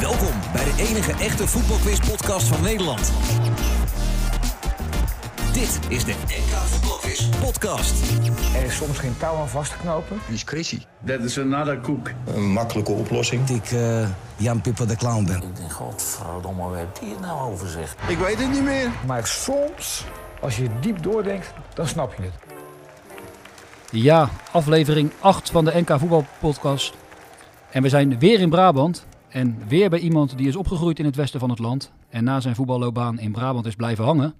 Welkom bij de enige echte voetbalquiz-podcast van Nederland. Dit is de NK Voetbalquiz Podcast. Er is soms geen touw aan vast te knopen. Wie is Chrissy? Dat is another koek. Een makkelijke oplossing. ik eh, Jan Pipper de Clown ben. Ik denk, godverdomme, waar heeft die het nou over zeg? Ik weet het niet meer. Maar soms, als je diep doordenkt, dan snap je het. Ja, aflevering 8 van de NK Voetbalpodcast. En we zijn weer in Brabant. En weer bij iemand die is opgegroeid in het westen van het land. En na zijn voetballoopbaan in Brabant is blijven hangen.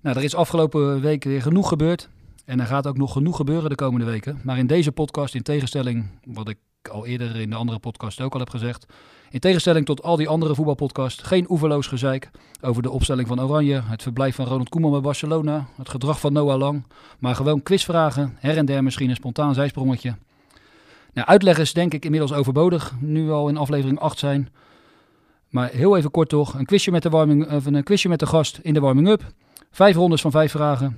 Nou, er is afgelopen week weer genoeg gebeurd. En er gaat ook nog genoeg gebeuren de komende weken. Maar in deze podcast, in tegenstelling, wat ik al eerder in de andere podcast ook al heb gezegd. In tegenstelling tot al die andere voetbalpodcasts, geen oeverloos gezeik over de opstelling van Oranje, het verblijf van Ronald Koeman bij Barcelona, het gedrag van Noah Lang. Maar gewoon quizvragen, her en der misschien een spontaan zijsprongetje. Nou, uitleg is denk ik inmiddels overbodig, nu we al in aflevering 8 zijn. Maar heel even kort toch, een quizje met de, warming, of een quizje met de gast in de warming-up. Vijf rondes van vijf vragen.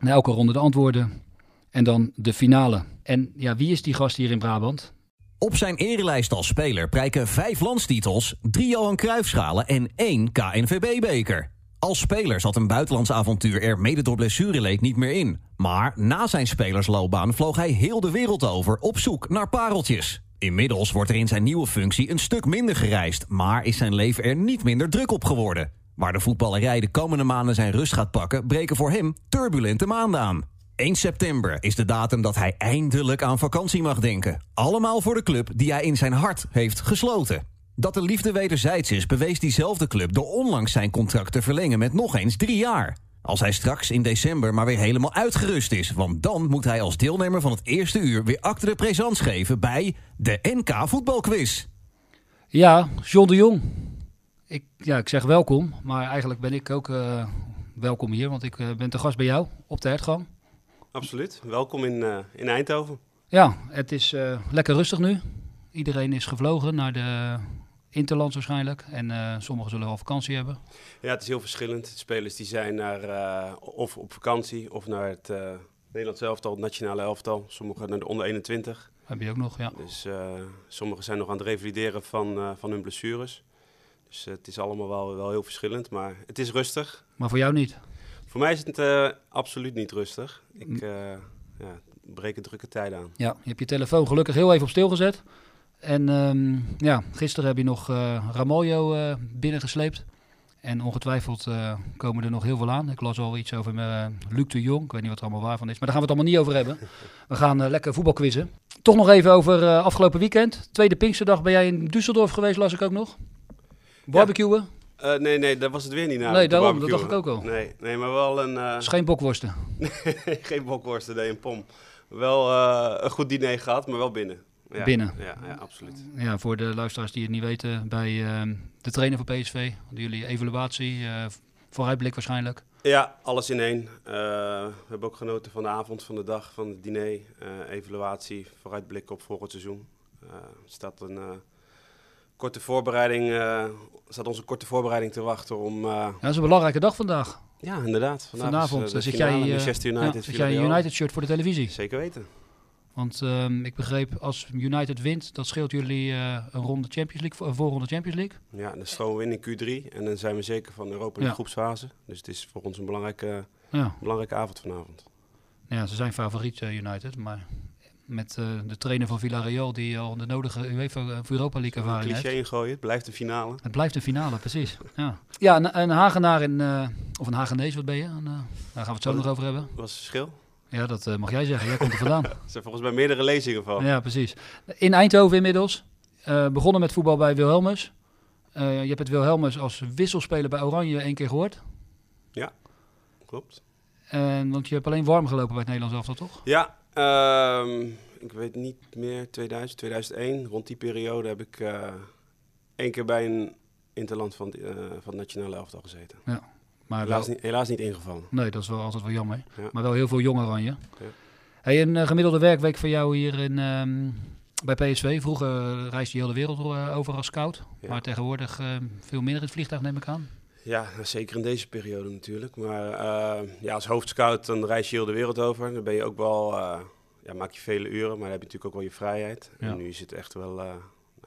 Na elke ronde de antwoorden. En dan de finale. En ja, wie is die gast hier in Brabant? Op zijn erelijst als speler prijken vijf landstitels, drie Johan Cruijffschalen en één KNVB-beker. Als speler zat een buitenlands avontuur er mede door blessureleed niet meer in. Maar na zijn spelersloopbaan vloog hij heel de wereld over op zoek naar pareltjes. Inmiddels wordt er in zijn nieuwe functie een stuk minder gereisd, maar is zijn leven er niet minder druk op geworden. Waar de voetballerij de komende maanden zijn rust gaat pakken, breken voor hem turbulente maanden aan. 1 september is de datum dat hij eindelijk aan vakantie mag denken. Allemaal voor de club die hij in zijn hart heeft gesloten. Dat de liefde wederzijds is, bewees diezelfde club door onlangs zijn contract te verlengen met nog eens drie jaar. Als hij straks in december maar weer helemaal uitgerust is, want dan moet hij als deelnemer van het eerste uur weer acte de présence geven bij de NK Voetbalquiz. Ja, John de Jong. Ik, ja, ik zeg welkom, maar eigenlijk ben ik ook eh, welkom hier, want ik eh, ben te gast bij jou op de hertgang. Absoluut. Welkom in, eh, in Eindhoven. Ja, het is eh, lekker rustig nu. Iedereen is gevlogen naar de Interlands waarschijnlijk. En eh, sommigen zullen wel vakantie hebben. Ja, het is heel verschillend. De spelers die zijn naar, eh, of op vakantie of naar het uh, Nederlands elftal, het nationale elftal. Sommigen naar de onder 21. Heb je ook nog, ja. Dus sommigen zijn nog aan het revalideren van, van hun blessures. Dus het is allemaal wel, wel heel verschillend, maar het is rustig. Maar voor jou niet? Voor mij is het absoluut niet rustig. Ik ja, breek een drukke tijden aan. Ja, je hebt je telefoon gelukkig heel even op stil gezet. En um, ja, gisteren heb je nog uh, Ramaljo uh, binnengesleept. En ongetwijfeld uh, komen er nog heel veel aan. Ik las al iets over uh, Luc de Jong. Ik weet niet wat er allemaal waar van is. Maar daar gaan we het allemaal niet over hebben. We gaan uh, lekker voetbalquizzen. Toch nog even over afgelopen weekend. Tweede Pinksterdag ben jij in Düsseldorf geweest, las ik ook nog. Barbecuen? Ja. nee, nee, daar was het weer niet naar. Nee, daarom, dat dacht ik ook al. Nee, nee maar wel een... Het is geen bokworsten. geen bokworsten, nee, een pom. Wel een goed diner gehad, maar wel binnen. Ja, binnen. Ja, ja, absoluut. Ja, voor de luisteraars die het niet weten, bij uh, de trainer van PSV, jullie evaluatie, uh, vooruitblik waarschijnlijk. Ja, alles in één. Uh, we hebben ook genoten van de avond, van de dag, van het diner, evaluatie, vooruitblik op volgend seizoen. er staat een korte voorbereiding, staat onze korte voorbereiding te wachten om... ja, dat is een belangrijke dag vandaag. Ja, inderdaad. Vandaag Vanavond is, zit jij, Manchester United, ja, zit jij een United shirt voor de televisie. Zeker weten. Want um, ik begreep, als United wint, dat scheelt jullie uh, een ronde Champions League, een voorronde Champions League. Ja, dan stromen we in in Q3 en dan zijn we zeker van Europa in de ja. groepsfase. Dus het is voor ons een belangrijke, ja. belangrijke avond vanavond. Ja, ze zijn favoriet uh, United, maar met uh, de trainer van Villarreal die al de nodige UEFA Europa League ervaring heeft. cliché ingooien, het blijft de finale. Het blijft de finale, precies. ja, ja een, een Hagenaar in, of een Hagenees, wat ben je? Een, daar gaan we het zo nog over hebben. Wat is het verschil? Ja, dat uh, mag jij zeggen. Jij komt er vandaan. er zijn volgens mij meerdere lezingen van. Ja, precies. In Eindhoven inmiddels. Uh, begonnen met voetbal bij Wilhelmus. Uh, je hebt het Wilhelmus als wisselspeler bij Oranje één keer gehoord. Ja, klopt. En, want je hebt alleen warm gelopen bij het Nederlands elftal, toch? Ja, um, ik weet niet meer, 2000, 2001. Rond die periode heb ik één keer bij een interland van, van het nationale elftal gezeten. Ja. Maar helaas, wel, niet, helaas niet ingevallen. Nee, dat is wel altijd wel jammer. Ja. Maar wel heel veel jong oranje. Ja. Hey, een uh, gemiddelde werkweek voor jou hier in, um, bij PSV. Vroeger reisde je heel de wereld uh, over als scout. Ja. Maar tegenwoordig uh, veel minder in het vliegtuig neem ik aan. Ja, zeker in deze periode natuurlijk. Maar eh, ja, als hoofdscout dan reis je heel de wereld over. Dan ben je ook wel, ja, maak je vele uren, maar dan heb je natuurlijk ook wel je vrijheid. Ja. En nu is het echt wel, nou,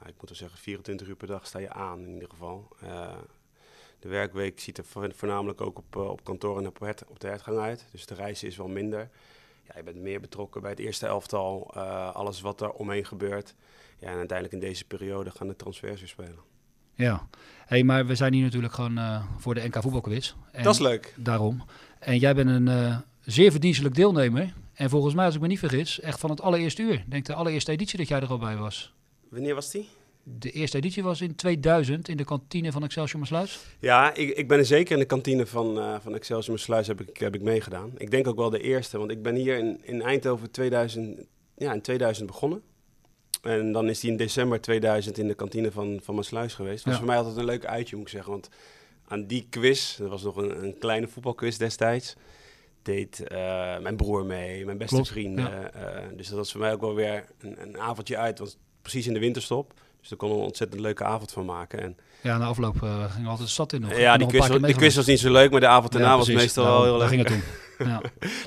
ik moet wel zeggen, 24 uur per dag sta je aan in ieder geval. De werkweek ziet er vo- voornamelijk ook op, eh, op kantoor en op, het, op de hertgang uit. Dus de reizen is wel minder. Ja, je bent meer betrokken bij het eerste elftal, eh, alles wat er omheen gebeurt. Ja, en uiteindelijk in deze periode gaan de transfers weer spelen. Ja. Hey, maar we zijn hier natuurlijk gewoon eh, voor de NK voetbalquiz. En Dat is leuk. Daarom. En jij bent een zeer verdienstelijk deelnemer. En volgens mij, als ik me niet vergis, echt van het allereerste uur. Ik denk de allereerste editie dat jij er al bij was. Wanneer was die? De eerste editie was in 2000 in de kantine van Excelsior Maasluis. Ja, ik, ik ben er zeker in de kantine van, eh van Excelsior Sluis heb ik, heb ik meegedaan. Ik denk ook wel de eerste, want ik ben hier in, in Eindhoven 2000, ja, in 2000 begonnen. En dan is die in december 2000 in de kantine van, van Maasluis geweest. Dat was Ja. voor mij altijd een leuk uitje, moet ik zeggen. Want aan die quiz, dat was nog een, een kleine voetbalquiz destijds, deed eh, mijn broer mee, mijn beste Klopt, vrienden. eh, dus dat was voor mij ook wel weer een, een avondje uit. Was precies in de winterstop. Dus daar konden we een ontzettend leuke avond van maken. En Ja, na afloop eh, ging we altijd stad in nog. Ja, die quiz, die quiz was niet zo leuk, maar de avond daarna Ja, was meestal Daarom, wel heel leuk. ging het om. Ja.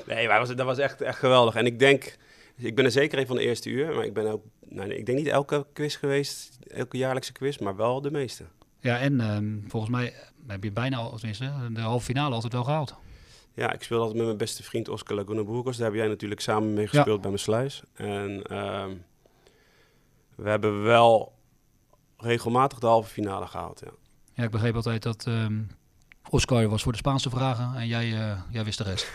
Nee, maar was, dat was echt, echt geweldig. En ik denk, ik ben er zeker een van de eerste uur, maar ik ben ook, nou, ik denk niet elke quiz geweest, elke jaarlijkse quiz, maar wel de meeste. ja, en ehm, volgens mij heb je bijna, al, tenminste, de halve finale altijd wel gehaald. Ja, ik speel altijd met mijn beste vriend Oscar Laguna Burgos. Daar heb jij natuurlijk samen mee gespeeld bij mijn sluis. En ehm, we hebben wel regelmatig de halve finale gehaald, ja. Ja, ik begreep altijd dat ehm, Oscar was voor de Spaanse vragen en jij, eh, jij wist de rest.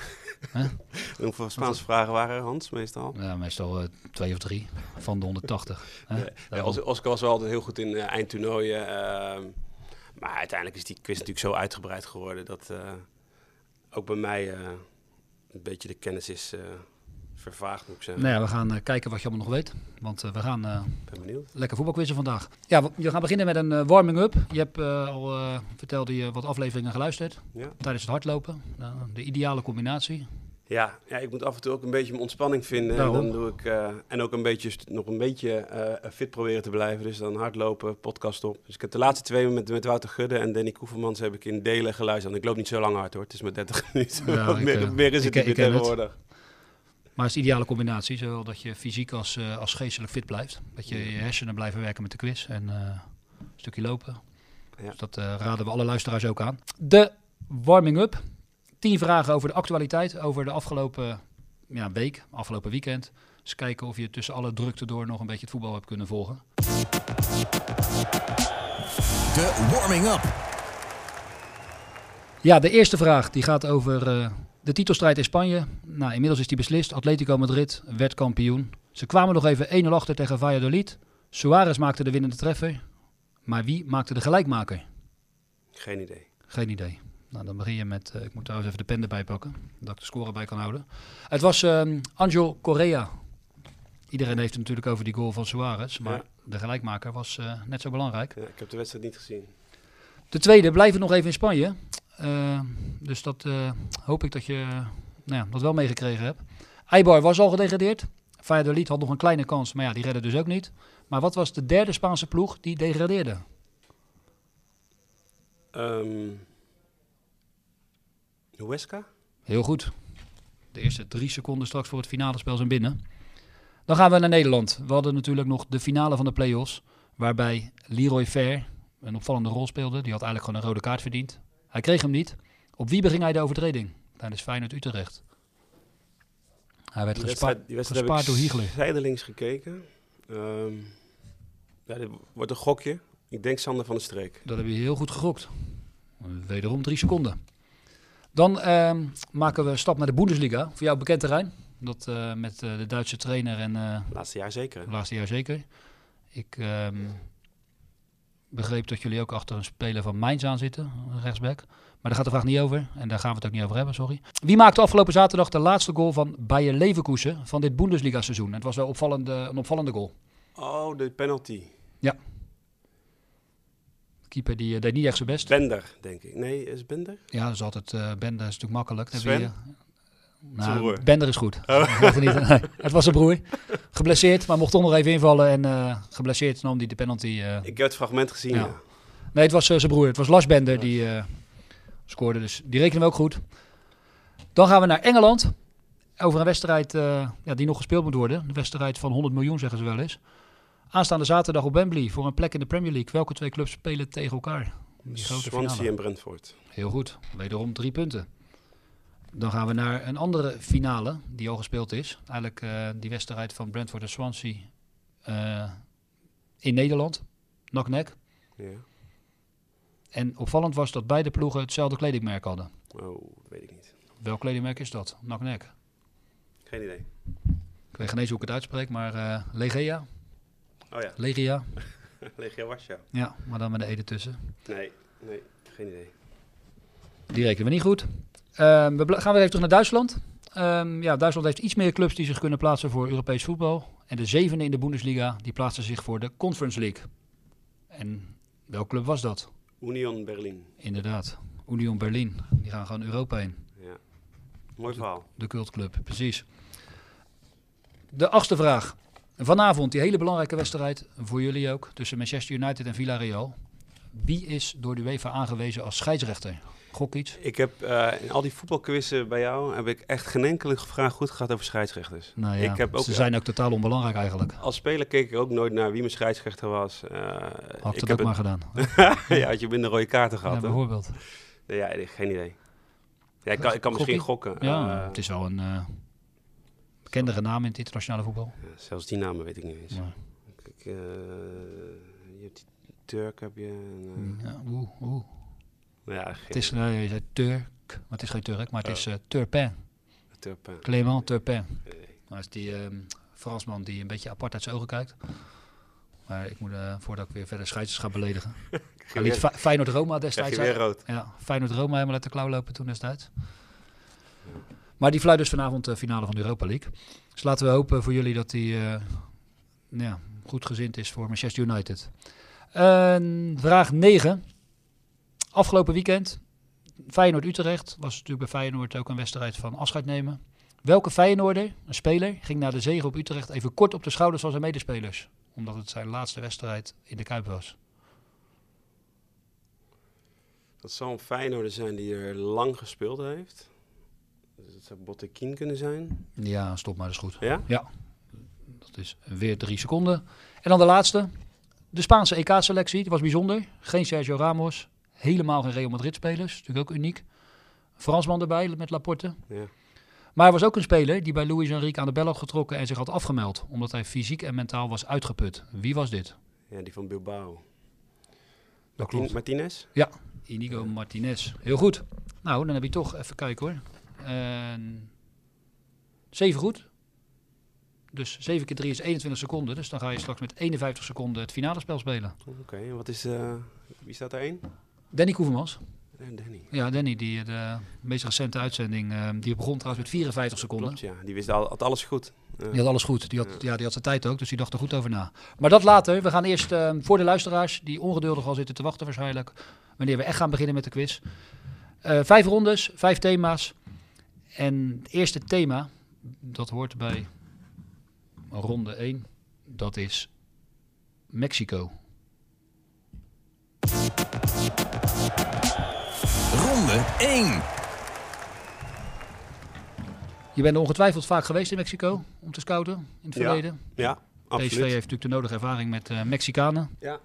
Hoeveel Spaanse vragen waren er, Hans, meestal? Ja, meestal eh, twee of drie van de 180. hè. Ja, Oscar was wel altijd heel goed in eh, eindtoernooien. ehm, maar uiteindelijk is die quiz natuurlijk zo uitgebreid geworden dat ook bij mij een beetje de kennis is vervaagd, moet ik zeggen. Nou ja, we gaan eh, kijken wat je allemaal nog weet. Want eh, we gaan eh, Ik ben benieuwd. lekker voetbalquizzen vandaag. Ja, we, we gaan beginnen met een eh, warming-up. Je hebt eh, al, eh, vertelde je, wat afleveringen geluisterd Ja. tijdens het hardlopen. Nou, de ideale combinatie. Ja, ja, ik moet af en toe ook een beetje mijn ontspanning vinden. En dan doe ik eh, en ook een beetje nog een beetje eh, fit proberen te blijven. Dus dan hardlopen, podcast op. Dus ik heb de laatste twee met, met Wouter Gudde en Danny Koevermans heb ik in delen geluisterd. Want ik loop niet zo lang hard hoor. Het is maar 30 minuten. Ja, ik, meer, eh, meer is ik- het niet ik meer tegenwoordig. Maar het is de ideale combinatie. Zowel dat je fysiek als, eh, als geestelijk fit blijft. Dat je je hersenen blijven werken met de quiz. En eh, een stukje lopen. Ja. Dus dat eh, raden we alle luisteraars ook aan. De warming-up. Tien vragen over de actualiteit. Over de afgelopen ja, week, afgelopen weekend. Dus kijken of je tussen alle drukte door nog een beetje het voetbal hebt kunnen volgen. De warming-up. Ja, de eerste vraag die gaat over eh, de titelstrijd in Spanje. Nou, inmiddels is die beslist. Atletico Madrid werd kampioen. Ze kwamen nog even 1-0 achter tegen Valladolid. Suarez maakte de winnende treffer. Maar wie maakte de gelijkmaker? Geen idee. Geen idee. Nou, dan begin je met... eh, ik moet trouwens even de pen erbij pakken. Dat ik de score bij kan houden. Het was ehm Angel Correa. Iedereen heeft het natuurlijk over die goal van Suarez. Maar Ja. de gelijkmaker was eh, net zo belangrijk. Ja, ik heb de wedstrijd niet gezien. De tweede blijven nog even in Spanje. Eh, dus dat eh, hoop ik dat je eh, nou ja, dat wel meegekregen hebt. Eibar was al gedegradeerd. Valladolid had nog een kleine kans, maar ja, die redden dus ook niet. Maar wat was de derde Spaanse ploeg die degradeerde? Ehm Huesca? Heel goed. De eerste drie seconden straks voor het finale spel zijn binnen. Dan gaan we naar Nederland. We hadden natuurlijk nog de finale van de play-offs. Waarbij Leroy Fair een opvallende rol speelde. Die had eigenlijk gewoon een rode kaart verdiend. Hij kreeg hem niet. Op wie beging hij de overtreding? Tijdens Feyenoord-Utrecht. Hij werd Die gespaard, die wedstrijd gespaard door heb ik Hiegler. zijdelings gekeken. Ehm ja, dit wordt een gokje. Ik denk Sander van der Streek. Dat heb je heel goed gegokt. Wederom drie seconden. Dan ehm, maken we een stap naar de Bundesliga. Voor jou bekend terrein. Dat eh, met eh, de Duitse trainer en eh, Laatste jaar zeker. Laatste jaar zeker. Ik ehm, begreep dat jullie ook achter een speler van Mainz aan zitten, rechtsback. Maar daar gaat de vraag niet over en daar gaan we het ook niet over hebben, sorry. Wie maakte afgelopen zaterdag de laatste goal van Bayer Leverkusen van dit Bundesliga-seizoen? Het was wel opvallende, een opvallende goal. Oh, de penalty. De keeper die eh, deed niet echt zijn best. Bender, denk ik. Nee, is Bender? Ja, dat is altijd, eh Bender is natuurlijk makkelijk. Sven? Nou. Bender is goed. Niet, nee, het was zijn broer. Geblesseerd, maar mocht toch nog even invallen. En eh, geblesseerd nam hij de penalty. eh, Ik heb het fragment gezien, Ja. ja. Nee, het was eh, zijn broer. Het was Lars Bender die scoorde. Dus die rekenen we ook goed. Dan gaan we naar Engeland. Over een wedstrijd ja, die nog gespeeld moet worden. De wedstrijd van 100 miljoen zeggen ze wel eens. Aanstaande zaterdag op Wembley voor een plek in de Premier League. Welke twee clubs spelen tegen elkaar? Die Swansea en Brentford. Heel goed, wederom drie punten. Dan gaan we naar een andere finale die al gespeeld is. Eigenlijk eh, die wedstrijd van Brentford en Swansea eh, in Nederland. Nak-nek. Ja. En opvallend was dat beide ploegen hetzelfde kledingmerk hadden. Oh, weet ik niet. Welk kledingmerk is dat? Nak-nek. Geen idee. Ik weet geen eens hoe ik het uitspreek, maar eh Legea. Oh ja, Legia. Legia Warschau. Ja, maar dan met de ede tussen. Nee, nee, geen idee. Die rekenen we niet goed. Ehm, we gaan weer even terug naar Duitsland. Ehm, ja, Duitsland heeft iets meer clubs die zich kunnen plaatsen voor Europees voetbal. En de zevende in de Bundesliga, die plaatsen zich voor de Conference League. En welke club was dat? Union Berlin. Inderdaad, Union Berlin. Die gaan gewoon Europa in. Ja. Mooi verhaal. De cultclub, precies. De achtste vraag. Vanavond die hele belangrijke wedstrijd, voor jullie ook, tussen Manchester United en Villarreal. Wie is door de UEFA aangewezen als scheidsrechter? Gok iets? Ik heb eh, in al die voetbalquizzen bij jou heb ik echt geen enkele vraag goed gehad over scheidsrechters. Nou ja, ik heb ook, ze zijn ook totaal onbelangrijk eigenlijk. Als speler keek ik ook nooit naar wie mijn scheidsrechter was. Eh, Had ik heb ook maar gedaan. ja, had je minder rode kaarten Ja, gehad. bijvoorbeeld. Nee, ja, ik- geen idee. Ja, ik kan, ik kan misschien gokken. Ja, Eh, het is wel een eh, bekendere naam in het internationale voetbal. ja, zelfs die namen weet ik niet eens. Ik, eh, je hebt die Turk heb je. En, eh, ja, oeh, oeh. Ja, geen Het is, je zei Turk, maar het is geen Turk, maar het is eh Turpin. Turpin. Clément Turpin. Nee. Dat is die ehm, Fransman die een beetje apart uit zijn ogen kijkt. Maar ik moet, eh, voordat ik weer verder scheidsers ga beledigen. Hij liet Fe- Feyenoord-Roma destijds weer rood. Ja, Feyenoord-Roma helemaal uit de klauw lopen toen destijds. Maar die fluit dus vanavond de finale van de Europa League. Dus laten we hopen voor jullie dat hij eh, ja, goed gezind is voor Manchester United. Vraag 9. Afgelopen weekend, Feyenoord-Utrecht, was natuurlijk bij Feyenoord ook een wedstrijd van afscheid nemen. Welke Feyenoorder, een speler, ging na de zege op Utrecht even kort op de schouders van zijn medespelers? Omdat het zijn laatste wedstrijd in de Kuip was. Dat zal een Feyenoorder zijn die er lang gespeeld heeft. Dus het zou Bottekin kunnen zijn. Ja, stop maar, dat is goed. Ja? Ja, dat is weer drie seconden. En dan de laatste. De Spaanse EK-selectie, die was bijzonder. Geen Sergio Ramos, helemaal geen Real Madrid-spelers, natuurlijk ook uniek. Fransman erbij met Laporte. Ja. Maar er was ook een speler die bij Luis Enrique aan de bel had getrokken en zich had afgemeld, omdat hij fysiek en mentaal was uitgeput. Wie was dit? ja, die van Bilbao. Dat Martin- Martinez? Ja, Inigo Martinez. Heel goed. Nou, dan heb je toch, even kijken hoor. En zeven goed. Dus 7 keer 3 is 21 seconden. Dus dan ga je straks met 51 seconden het finale spel spelen. Oké, en wat is... eh, wie staat er één? Danny Koevermans. Eh, Danny. Ja, Danny, die de meest recente uitzending, eh, die begon trouwens met 54 seconden. Klopt, ja. Die wist al, had alles goed. Eh, Die had alles goed. Die had, ja. die had zijn tijd ook, dus die dacht er goed over na. Maar dat later. We gaan eerst eh, voor de luisteraars, die ongeduldig al zitten te wachten waarschijnlijk, wanneer we echt gaan beginnen met de quiz. Eh, vijf rondes, vijf thema's. En het eerste thema, dat hoort bij ronde 1, dat is Mexico. Ronde 1. Je bent ongetwijfeld vaak geweest in Mexico om te scouten in het Ja. verleden. Ja, PSV absoluut. heeft natuurlijk de nodige ervaring met eh, Mexicanen. Ja.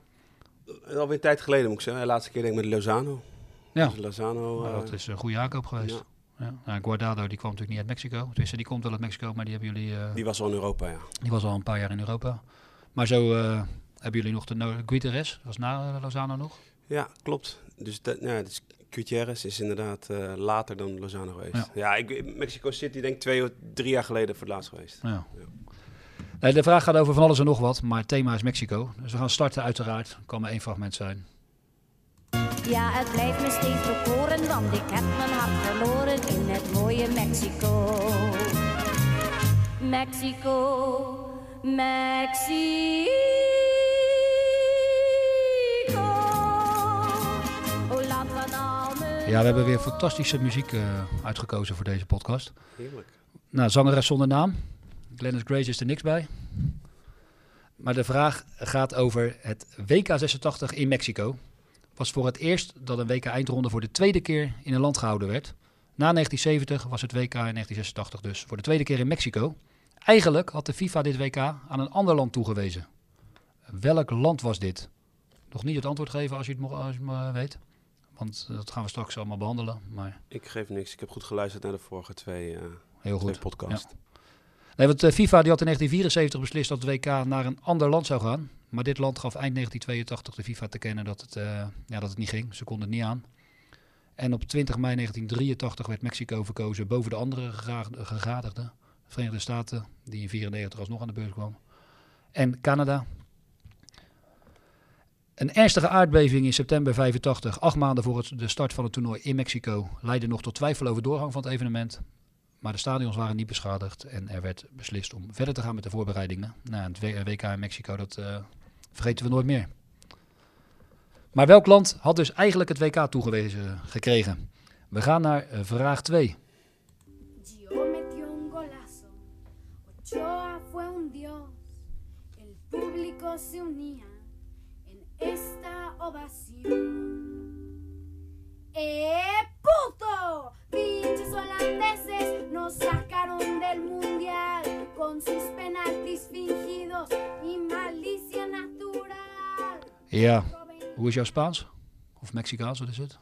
Alweer een tijd geleden moet ik zeggen. De laatste keer denk ik met Lozano. Ja. Dus Lozano... Nou, eh, dat is een goede aankoop geweest. ja, Ja. Nou, Guardado die kwam natuurlijk niet uit Mexico. Tenminste, die komt wel uit Mexico, maar die hebben jullie. eh, die was al in Europa, ja. die was al een paar jaar in Europa. Maar zo eh, hebben jullie nog de no Guterres. Dat was na Lozano nog. Ja, klopt. Dus, dat, ja, dus Gutierrez is inderdaad eh, later dan Lozano geweest. Ja. Ja, ik, Mexico City denk ik twee of drie jaar geleden voor het laatst geweest. Ja. Ja. Nee, de vraag gaat over van alles en nog wat, maar het thema is Mexico. Dus we gaan starten uiteraard. kan maar één fragment zijn. Ja, het blijft me steeds bekoren, want ik heb mijn hart verloren in het mooie Mexico. Mexico, Mexico. Ja, we hebben weer fantastische muziek eh, uitgekozen voor deze podcast. Heerlijk. Nou, zangeres zonder naam. Glennis Grace is er niks bij. Maar de vraag gaat over het WK 86 in Mexico. Was voor het eerst dat een WK eindronde voor de tweede keer in een land gehouden werd. Na 1970 was het WK in 1986 dus voor de tweede keer in Mexico. Eigenlijk had de FIFA dit WK aan een ander land toegewezen. Welk land was dit? Nog niet het antwoord geven als je het, als je het weet. Want eh, dat gaan we straks allemaal behandelen. Maar Ik geef niks. Ik heb goed geluisterd naar de vorige twee, eh heel twee goed. podcasts. Nee, want eh, FIFA die had in 1974 beslist dat het WK naar een ander land zou gaan. Maar dit land gaf eind 1982 de FIFA te kennen dat het, ja, dat het niet ging. Ze konden het niet aan. En op 20 mei 1983 werd Mexico verkozen boven de andere gegadigden. De Verenigde Staten, die in 1994 alsnog aan de beurt kwam. En Canada. Een ernstige aardbeving in september 85, acht maanden voor de start van het toernooi in Mexico, leidde nog tot twijfel over doorgang van het evenement. Maar de stadions waren niet beschadigd en er werd beslist om verder te gaan met de voorbereidingen. Nou, het WK in Mexico, dat eh, vergeten we nooit meer. Maar welk land had dus eigenlijk het WK toegewezen gekregen? We gaan naar eh, vraag 2. Gio metió un golazo, Ochoa fue un dios, el público se unía esta ovación. ¡Eh, puto! Pinches holandeses nos sacaron del mundial con sus penaltis fingidos y malicia natural. Ja, hoe is jouw Spaans? Of Mexicaans, wat is het?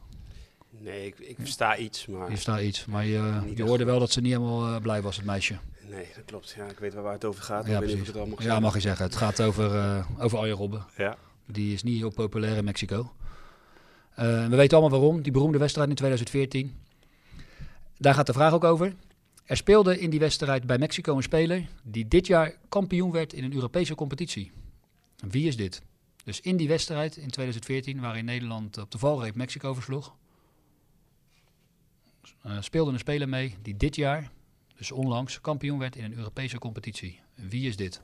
Nee, ik, ik versta iets, maar... Je staat iets, maar je, je hoorde wel dat ze niet helemaal eh, blij was, het meisje. Nee, dat klopt. Ja, ik weet waar het over gaat. Ja, ik weet niet of precies. ik het al mag Ja, zeggen. mag je zeggen. Het gaat over, eh over Arjen Robben. Ja. Die is niet heel populair in Mexico. Eh, we weten allemaal waarom. Die beroemde wedstrijd in 2014. Daar gaat de vraag ook over. Er speelde in die wedstrijd bij Mexico een speler die dit jaar kampioen werd in een Europese competitie. Wie is dit? Dus in die wedstrijd in 2014, waarin Nederland op de valreep Mexico versloeg, eh, speelde een speler mee die dit jaar, dus onlangs, kampioen werd in een Europese competitie. Wie is dit?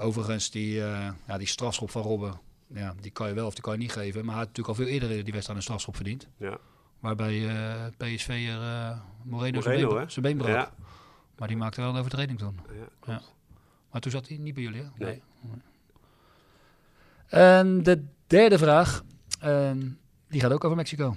Overigens, die, eh, ja, die strafschop van Robben, ja, die kan je wel of die kan je niet geven. Maar hij had natuurlijk al veel eerder die wedstrijd een strafschop verdiend. Ja. Waarbij eh PSV er eh, Moreno, zijn been, hè? zijn been brak. Ja. Maar die maakte wel een overtreding toen. Ja, Ja. Maar toen zat hij niet bij jullie, hè? Nee. Nee. En de derde vraag, ehm, die gaat ook over Mexico.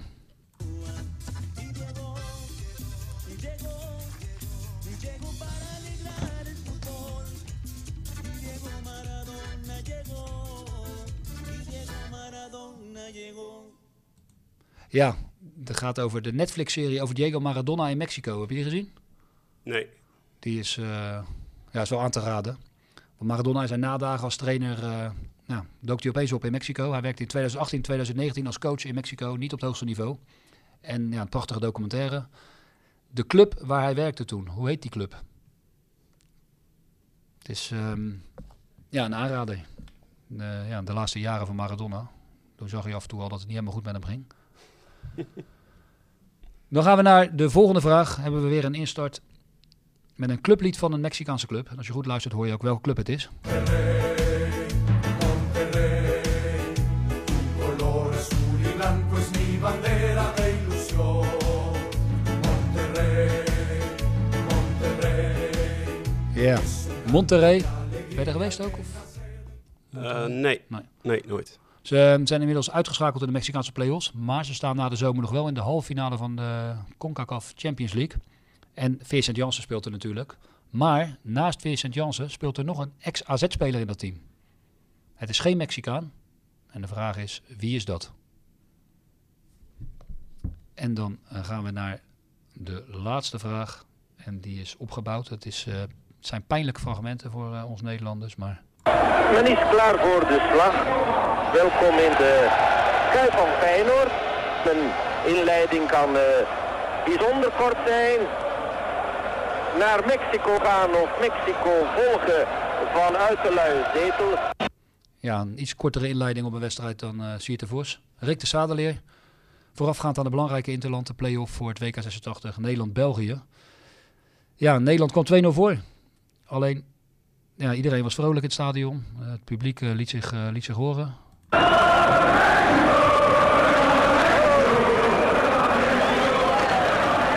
Ja, het gaat over de Netflix-serie over Diego Maradona in Mexico. Heb je die gezien? Nee. Die is, eh, ja, is wel aan te raden. Want Maradona in zijn nadagen als trainer eh nou, dook hij opeens op in Mexico. Hij werkte in 2018, 2019 als coach in Mexico, niet op het hoogste niveau. En ja, een prachtige documentaire. De club waar hij werkte toen, hoe heet die club? Het is ehm, ja, een aanrader. De, ja, de laatste jaren van Maradona. Toen zag je af en toe al dat het niet helemaal goed met hem ging. Dan gaan we naar de volgende vraag. Hebben we weer een instart met een clublied van een Mexicaanse club. En als je goed luistert hoor je ook welke club het is. color azul y blanco es mi bandera de ilusión. Monterrey, Monterrey. Ja. Monterrey. Ben je er geweest ook? Of? Eh, nee. Nee. nee, nooit. Ze eh, zijn inmiddels uitgeschakeld in de Mexicaanse play-offs. Maar ze staan na de zomer nog wel in de halve finale van de CONCACAF Champions League. En Vincent Janssen speelt er natuurlijk. Maar naast Vincent Janssen speelt er nog een ex-AZ-speler in dat team. Het is geen Mexicaan. En de vraag is, wie is dat? En dan gaan we naar de laatste vraag. En die is opgebouwd. Het, is, eh, zijn pijnlijke fragmenten voor eh, ons Nederlanders, maar... Men is klaar voor de slag. Welkom in de Kuip van Feyenoord. Mijn inleiding kan eh, bijzonder kort zijn. Naar Mexico gaan of Mexico volgen vanuit de luie zetel. Ja, een iets kortere inleiding op een wedstrijd dan eh Sierte Vos. Rick de Sadeleer. Voorafgaand aan de belangrijke interland, play-off voor het WK 86 Nederland-België. Ja, Nederland kwam 2-0 voor. Alleen, ja, iedereen was vrolijk in het stadion. Eh, het publiek eh, liet, zich, eh, liet zich horen.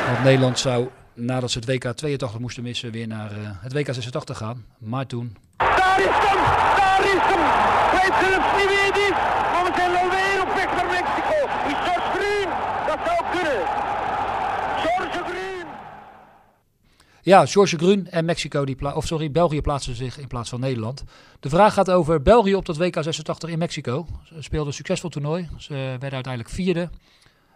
Want Nederland zou, nadat ze het WK 82 moesten missen, weer naar het WK 86 gaan. Maar toen Daar is hem! Daar is hem! Niet wie het maar we op weg naar Mexico. Is George Groen? Dat zou kunnen. George Groen! Ja, George Grun en Mexico, die of sorry, België plaatsen zich in plaats van Nederland. De vraag gaat over België op dat WK 86 in Mexico. Ze speelden een succesvol toernooi. Ze werden uiteindelijk vierde.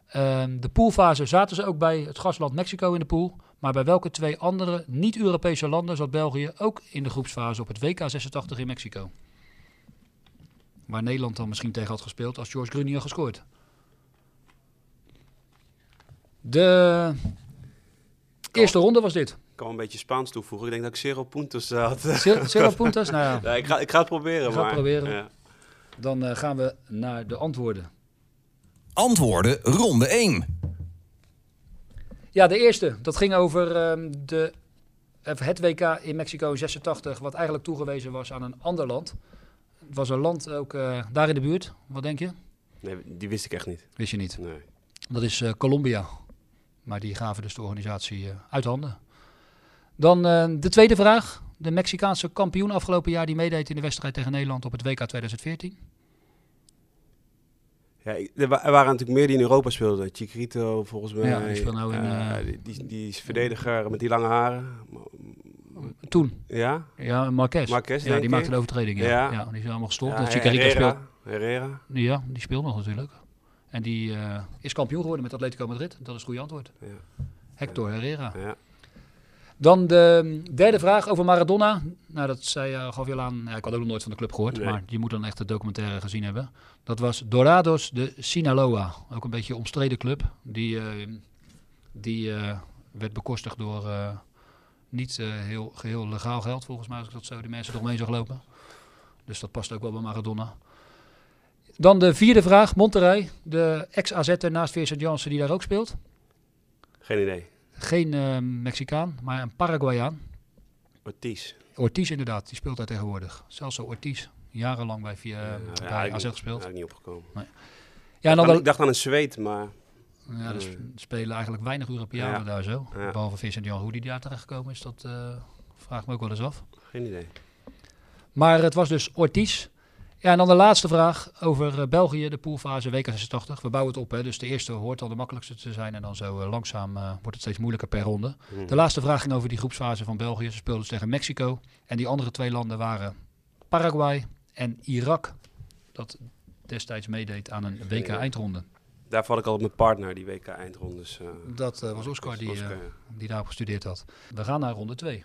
Ehm, de poolfase zaten ze ook bij het gastland Mexico in de pool. Maar bij welke twee andere niet-Europese landen zat België ook in de groepsfase op het WK 86 in Mexico? Waar Nederland dan misschien tegen had gespeeld als George Grun niet had gescoord. De eerste ronde was dit. Ik kan wel een beetje Spaans toevoegen. Ik denk dat ik Zero Puntos eh, had. Zero- zero puntos? Nou ja. Ja, ik, ga, ik ga het proberen. Maar, het proberen. Ja. Dan eh, gaan we naar de antwoorden. Antwoorden ronde 1. Ja, de eerste. Dat ging over ehm, de, even het WK in Mexico 86, wat eigenlijk toegewezen was aan een ander land. Het was een land ook eh, daar in de buurt. Wat denk je? Nee, die wist ik echt niet. Wist je niet? Nee. Dat is eh, Colombia. Maar die gaven dus de organisatie eh, uit handen. Dan eh, de tweede vraag. De Mexicaanse kampioen afgelopen jaar die meedeed in de wedstrijd tegen Nederland op het WK 2014. Ja, er, wa- waren natuurlijk meer die in Europa speelden. Chiquito volgens mij. Ja, die nou in, Eh, eh, die, die, die is verdediger met die lange haren. Toen. Ja? Ja, Marquez. Marquez, ja, die maakte de overtreding. Ja. Ja. Ja. die is allemaal gestopt. Ja, Herrera. speelt. Herrera. Ja, die speelt nog natuurlijk. En die is kampioen geworden met Atletico Madrid. Dat is het goede antwoord. Ja. Hector Herrera. Ja. Dan de derde vraag over Maradona. Nou, dat zei, eh, gaf je al aan. Ja, ik had ook nog nooit van de club gehoord. Nee. Maar je moet dan echt de documentaire gezien hebben. Dat was Dorados de Sinaloa. Ook een beetje een omstreden club. Die, eh, die eh, werd bekostigd door niet heel, geheel legaal geld, volgens mij, als ik dat zo die mensen eromheen zag lopen. Dus dat past ook wel bij Maradona. Dan de vierde vraag, Monterrey. De ex-AZ'er naast Vincent Janssen die daar ook speelt. Geen idee. Geen eh, Mexicaan, maar een Paraguayaan. Ortiz. Ortiz inderdaad, die speelt daar tegenwoordig. Celso Ortiz, jarenlang bij, via, Ja, bij ik AZ gespeeld. ik niet opgekomen. Nee. Ja, en dan ik, dacht aan een zweet, maar... ja, sp- spelen eigenlijk weinig Europeanen Ja. daar zo. Ja. Behalve Vincent Jan, hoe die daar terecht gekomen is, dat eh vraag ik me ook wel eens af. Geen idee. Maar het was dus Ortiz. Ja, en dan de laatste vraag over eh, België, de poolfase WK86. We bouwen het op, hè, dus de eerste hoort al de makkelijkste te zijn. En dan zo eh, langzaam eh, wordt het steeds moeilijker per ronde. Mhm. De laatste vraag ging over die groepsfase van België. Ze speelden dus tegen Mexico. En die andere twee landen waren Paraguay en Irak. Dat destijds meedeed aan een WK-eindronde. Daarvoor had ik al mijn partner, die WK-eindrondes. eh Dat was Oscar die, Oscar, ja. die daarop gestudeerd had. We gaan naar ronde 2.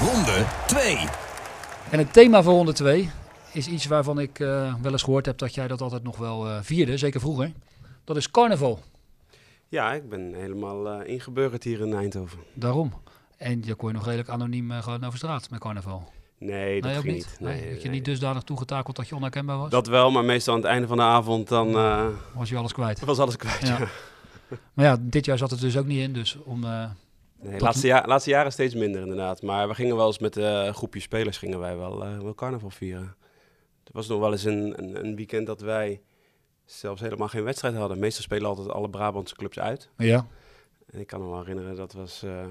Ronde 2. En het thema voor ronde 2 is iets waarvan ik eh, wel eens gehoord heb dat jij dat altijd nog wel eh, vierde, zeker vroeger. Dat is carnaval. Ja, ik ben helemaal eh ingeburgerd hier in Eindhoven. Daarom. En je kon je nog redelijk anoniem gewoon over straat met carnaval. Nee, dat nee, ging niet. Nee, Nee, je niet dusdanig toegetakeld dat je onherkenbaar was? Dat wel, maar meestal aan het einde van de avond dan Was je alles kwijt? was alles kwijt. Ja. Ja. Maar ja, dit jaar zat het dus ook niet in. Dus om, Nee, laatste, ja, laatste jaren steeds minder inderdaad. Maar we gingen wel eens met eh, een groepje spelers gingen wij wel, eh, wel carnaval vieren. Er was nog wel eens een, een, een weekend dat wij zelfs helemaal geen wedstrijd hadden. Meestal spelen altijd alle Brabantse clubs uit. Ja. En ik kan me wel herinneren, dat was eh,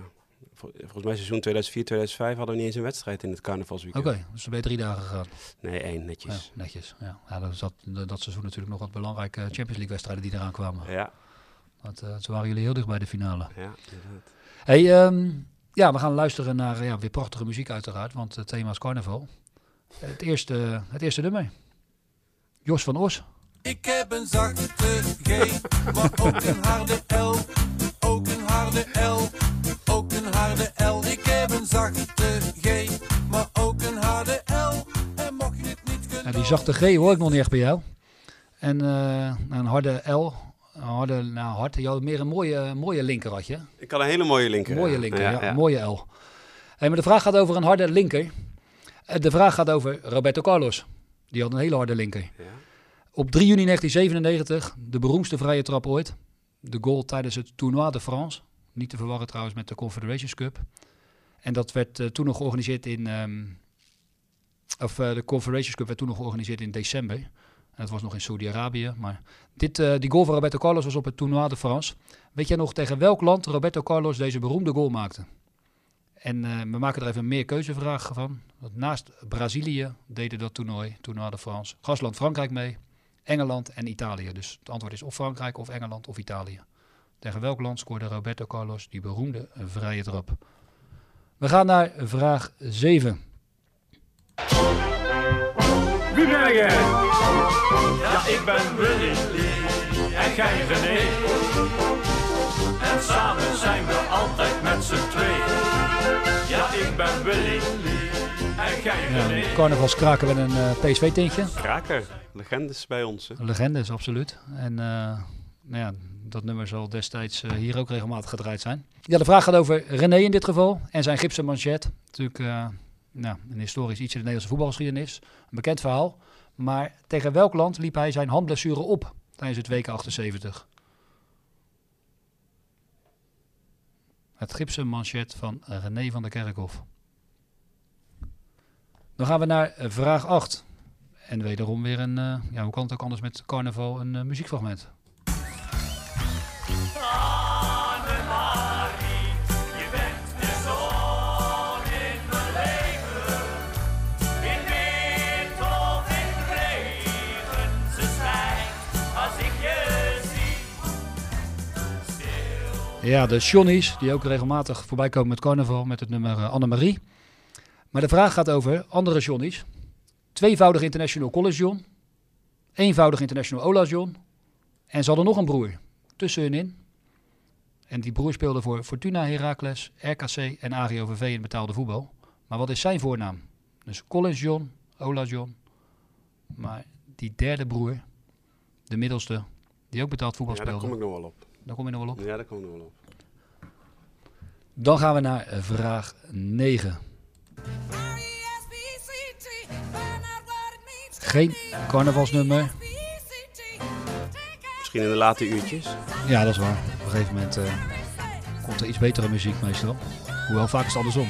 vol- volgens mij seizoen 2004, 2005 hadden we niet eens een wedstrijd in het Oké, carnavalsweekend. dus dan ben je drie dagen gegaan. Nee, één, netjes. Ja, netjes. Ja. Ja, dat zat dat seizoen natuurlijk nog wat belangrijke Champions League wedstrijden die eraan kwamen. Ja, Want eh zo waren jullie heel dicht bij de finale. ja, inderdaad. Hey, ehm, ja, we gaan luisteren naar eh, ja, weer prachtige muziek uiteraard, want het thema is carnaval. Het eerste, het eerste nummer. Jos van Os. Ik heb een zachte G, maar ook een harde L. Ook een harde L, ook een harde L. Ik heb een zachte G, maar ook een harde L. En mocht je het niet kunnen... Ja, die zachte G hoor ik nog niet echt bij jou. En eh, een harde L. Een harde, nou hard. Je had meer een mooie, mooie linker had je. Ik had een hele mooie linker. Mooie linker, Ja, ja, ja. een mooie L. Hey, maar de vraag gaat over een harde linker. Eh, De vraag gaat over Roberto Carlos. Die had een hele harde linker. Ja. Op 3 juni 1997, de beroemdste vrije trap ooit. De goal tijdens het Tournoi de France. Niet te verwarren trouwens met de Confederations Cup. En dat werd eh, toen nog georganiseerd in... ehm, of eh, de Confederations Cup werd toen nog georganiseerd in december. En dat was nog in Saudi-Arabië. Maar dit, eh, die goal van Roberto Carlos was op het Tournoi de France. Weet jij nog tegen welk land Roberto Carlos deze beroemde goal maakte? En eh, we maken er even een meer keuzevraag van. Naast Brazilië deden dat toernooi, Tournoi de France, gastland Frankrijk mee, Engeland en Italië. Dus het antwoord is of Frankrijk of Engeland of Italië. Tegen welk land scoorde Roberto Carlos die beroemde vrije trap? We gaan naar vraag 7. Wie ben jij? Ja, ik ben Willy en jij René. En samen zijn we altijd met z'n twee. Ja, ik ben Willy en jij René. Ja, carnavalskraken met een eh, PSV-tintje. Kraker, legendes bij ons. Hè? Legendes, absoluut. En eh, nou ja, dat nummer zal destijds eh, hier ook regelmatig gedraaid zijn. Ja, de vraag gaat over René in dit geval en zijn gipsen manchet. Natuurlijk eh, nou, een historisch iets in de Nederlandse voetbalgeschiedenis. Een bekend verhaal. Maar tegen welk land liep hij zijn handblessure op tijdens het WK 78? Het gipsen manchet van René van der Kerkhof. Dan gaan we naar eh, vraag 8. En wederom weer een, eh, ja, hoe kan het ook anders met carnaval, een eh, muziekfragment. Ja, de Johnny's, die ook regelmatig voorbij komen met carnaval met het nummer eh, Annemarie. Maar de vraag gaat over andere Johnny's. Tweevoudig international college John. Eenvoudig international Ola John. En ze hadden nog een broer tussen hun in. En die broer speelde voor Fortuna Heracles, RKC en AGOVV in betaalde voetbal. Maar wat is zijn voornaam? Dus Collins John, Ola John. Maar die derde broer, de middelste, die ook betaald voetbal Ja, daar speelde. kom ik nog wel op. Daar kom je nog wel op. Ja, daar kom ik nog wel op. Dan gaan we naar vraag 9. Geen carnavalsnummer. Misschien in de late uurtjes. Ja, dat is waar. Op een gegeven moment eh, komt er iets betere muziek meestal. Hoewel vaak is het andersom.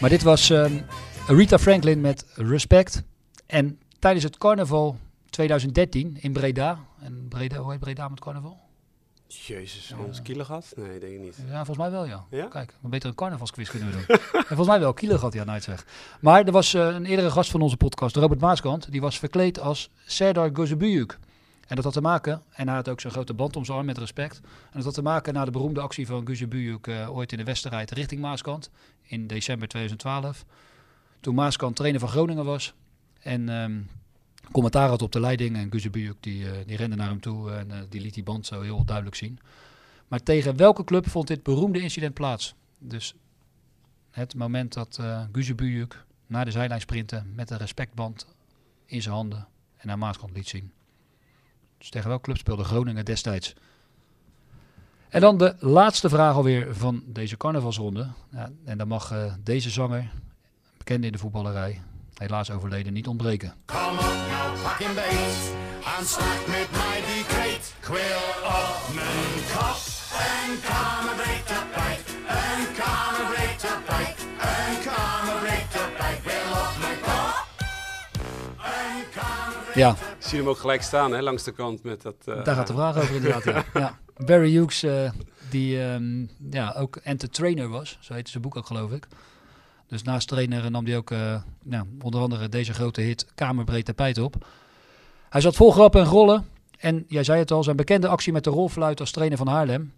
Maar dit was ehm, Rita Franklin met Respect. En tijdens het carnaval 2013 in Breda. En Breda, hoe heet Breda met carnaval? Jezus, ons kilo gehad? Nee, denk ik niet. Ja, volgens mij wel, ja. Ja? Kijk, we beter een carnavalsquiz kunnen we doen. en volgens mij wel, Kilo hij nooit zeg. Maar er was eh, een eerdere gast van onze podcast, Robert Maaskant, die was verkleed als Serdar Gozebuyuk. En dat had te maken, en hij had ook zo'n grote band om zijn arm met respect. En dat had te maken na de beroemde actie van Gozebuyuk eh ooit in de Westerrijd richting Maaskant in december 2012. Toen Maaskant trainer van Groningen was. En ehm, commentaar had op de leiding en Guzebuyuk die, eh, die rende naar hem toe en eh, die liet die band zo heel duidelijk zien. Maar tegen welke club vond dit beroemde incident plaats? Dus het moment dat uh, Guzebuyuk naar de zijlijn sprintte met een respectband in zijn handen en naar Maaskant liet zien. Dus tegen welke club speelde Groningen destijds? En dan de laatste vraag alweer van deze carnavalsronde. Ja, en dan mag eh, deze zanger, bekend in de voetballerij, helaas overleden, niet ontbreken. Kom op nou, pak hem beet. Aan slag met mij die kreet. Ik wil op mijn kop. Een kamerbreed tapijt. Een kamerbreed tapijt. Een kamerbreed tapijt. Ik wil op mijn kop. Een kamerbreed Ja, Ik zie hem ook gelijk staan, hè, langs de kant met dat... eh, Daar gaat de vraag over inderdaad. Ja. ja. Barry Hughes, eh, die ehm, ja, ook entertainer was, zo heette zijn boek ook geloof ik. Dus naast trainer nam hij ook eh, nou, onder andere deze grote hit Kamerbreed tapijt op. Hij zat vol grappen en rollen. En jij zei het al, zijn bekende actie met de rolfluit als trainer van Haarlem,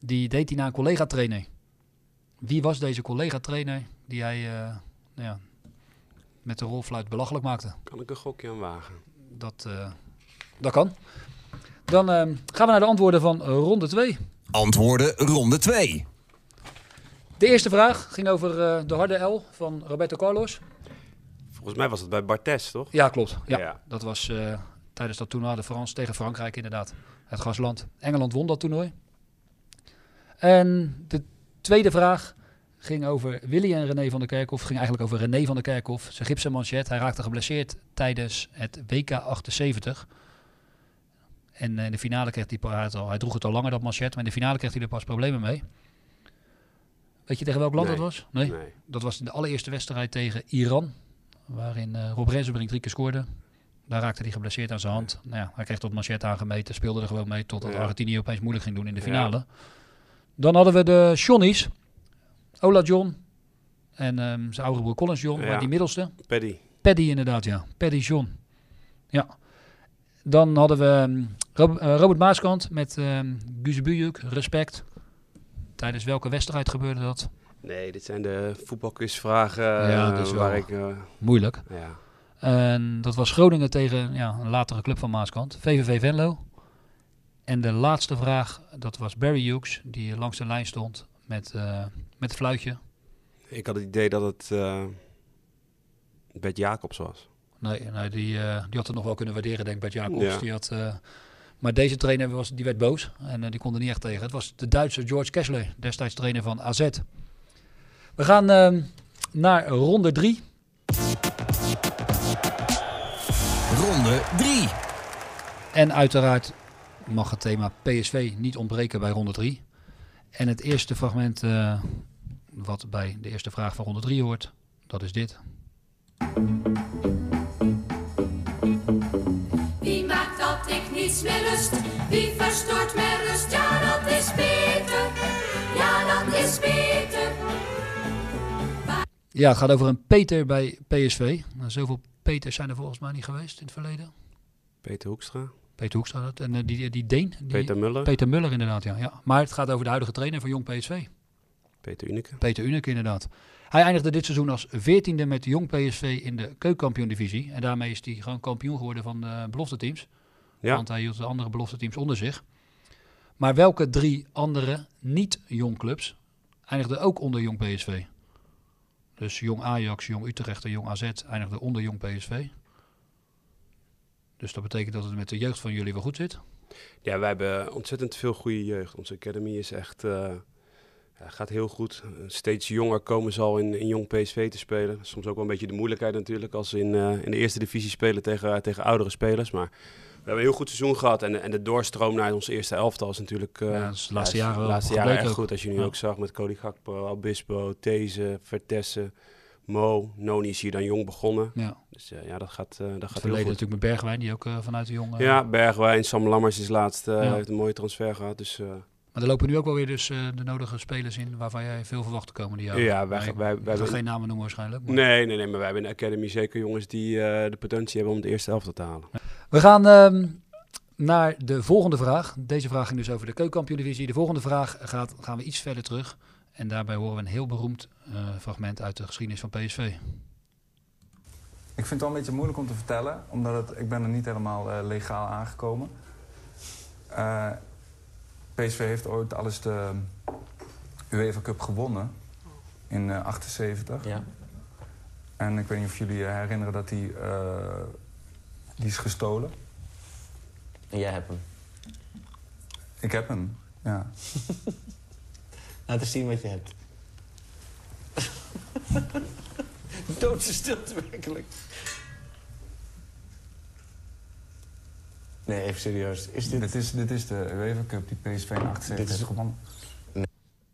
die deed hij naar een collega-trainer. Wie was deze collega-trainer die hij eh, nou ja, met de rolfluit belachelijk maakte? Kan ik een gokje aan wagen? Dat, eh, dat kan. Dan ehm, gaan we naar de antwoorden van ronde 2. Antwoorden ronde 2. De eerste vraag ging over eh, de harde L van Roberto Carlos. Volgens mij was het bij Bartes, toch? Ja, klopt. Ja, Ja. Dat was eh, tijdens dat toernooi de Frans tegen Frankrijk inderdaad. Het gasland. Engeland won dat toernooi. En de tweede vraag ging over Willy en René van der Kerkhof. Ging eigenlijk over René van der Kerkhof. Zijn gipsen manchet. Hij raakte geblesseerd tijdens het WK 78. En eh, in de finale kreeg hij, hij, had al, hij droeg het al langer dat manchet, maar in de finale kreeg hij er pas problemen mee. Weet je tegen welk land Nee. dat was? Nee? Nee. Dat was de allereerste wedstrijd tegen Iran, waarin eh Rob Rensenbrink drie keer scoorde. Daar raakte hij geblesseerd aan zijn hand. Nou ja, hij kreeg dat manchet aangemeten, speelde er gewoon mee totdat Ja. Argentinië opeens moeilijk ging doen in de Ja. finale. Dan hadden we de Johnny's. Ola John en ehm, zijn oude broer Collins John, Ja. maar die middelste. Paddy. Paddy inderdaad, ja. Paddy John. Ja. Dan hadden we ehm, Rob- eh, Robert Maaskant met Guzebujuk, respect. Tijdens welke wedstrijd gebeurde dat? Nee, dit zijn de voetbalquizvragen Ja, eh, dat is wel waar ik... eh, Moeilijk. ja. En dat was Groningen tegen ja, een latere club van Maaskant, VVV Venlo. En de laatste vraag, dat was Barry Hughes, die langs de lijn stond met, eh, met het fluitje. Ik had het idee dat het eh Bert Jacobs was. Nee, nee die, die had het nog wel kunnen waarderen, denk ik, Bert Jacobs. Ja. Die had, maar deze trainer was, die werd boos en eh, die kon er niet echt tegen. Het was de Duitse George Kessler, destijds trainer van AZ. We gaan ehm, naar ronde drie. Ronde 3. En uiteraard mag het thema PSV niet ontbreken bij ronde 3. En het eerste fragment eh, wat bij de eerste vraag van ronde 3 hoort, dat is dit. Niets meer lust? Wie verstoort mijn rust? Ja, dat is Peter. Ja, dat is Peter. Ja, het gaat over een Peter bij PSV. Nou, zoveel Peters zijn er volgens mij niet geweest in het verleden. Peter Hoekstra. Peter Hoekstra dat. En eh, die, die Deen. Die, Peter Muller. Peter Muller inderdaad, ja, ja. Maar het gaat over de huidige trainer van Jong PSV. Peter Unike. Peter Uneke inderdaad. Hij eindigde dit seizoen als veertiende met Jong PSV in de keukenkampioen-divisie. En daarmee is hij gewoon kampioen geworden van de belofte teams. Ja. Want hij hield de andere belofte teams onder zich. Maar welke drie andere niet-Jong clubs eindigden ook onder Jong PSV? Dus Jong Ajax, Jong Utrecht en Jong AZ eindigden onder Jong PSV. Dus dat betekent dat het met de jeugd van jullie wel goed zit. Ja, wij hebben ontzettend veel goede jeugd. Onze academy is echt, eh, gaat heel goed. Steeds jonger komen ze al in, in jong PSV te spelen. Soms ook wel een beetje de moeilijkheid natuurlijk als ze in, eh, in de eerste divisie spelen tegen, tegen oudere spelers. Maar hebben een heel goed seizoen gehad. En, en de doorstroom naar onze eerste elftal is natuurlijk... eh, Ja, is de laatste jaren de wel laatste gebleken jaren echt ook. goed. Als je nu Ja. ook zag met Cody Gakpo, Albispo, These, Vertessen, Mo. Noni is hier dan jong begonnen. Ja. Dus eh, ja, dat gaat, eh, dat gaat heel verleden goed. natuurlijk met Bergwijn, die ook vanuit de Jong... eh, Ja, Bergwijn, Sam Lammers is laatst, Ja. heeft een mooie transfer gehad. Dus, Maar er lopen nu ook wel weer dus eh, de nodige spelers in waarvan jij veel verwacht de komende jaren. Ja, wij- wij- wij- ga geen namen noemen waarschijnlijk. maar- Nee, nee, nee, maar wij hebben in de Academy zeker jongens die eh, de potentie hebben om het eerste elftal te halen. We gaan ehm, naar de volgende vraag. Deze vraag ging dus over de keukenkampioen-divisie. De volgende vraag gaat, gaan we iets verder terug. En daarbij horen we een heel beroemd eh, fragment uit de geschiedenis van PSV. Ik vind het wel een beetje moeilijk om te vertellen, omdat het, ik ben er niet helemaal eh, legaal aangekomen. Eh PSV heeft ooit alles de UEFA Cup gewonnen in eh 78. Ja. En ik weet niet of jullie je herinneren dat die, eh, die is gestolen. En jij hebt hem. Ik heb hem, ja. Laat eens zien wat je hebt. Doodse stilte, werkelijk. Nee, even serieus. Is dit... Dit is, dit is de UEFA Cup die PSV in 78 Dit is- heeft gewonnen.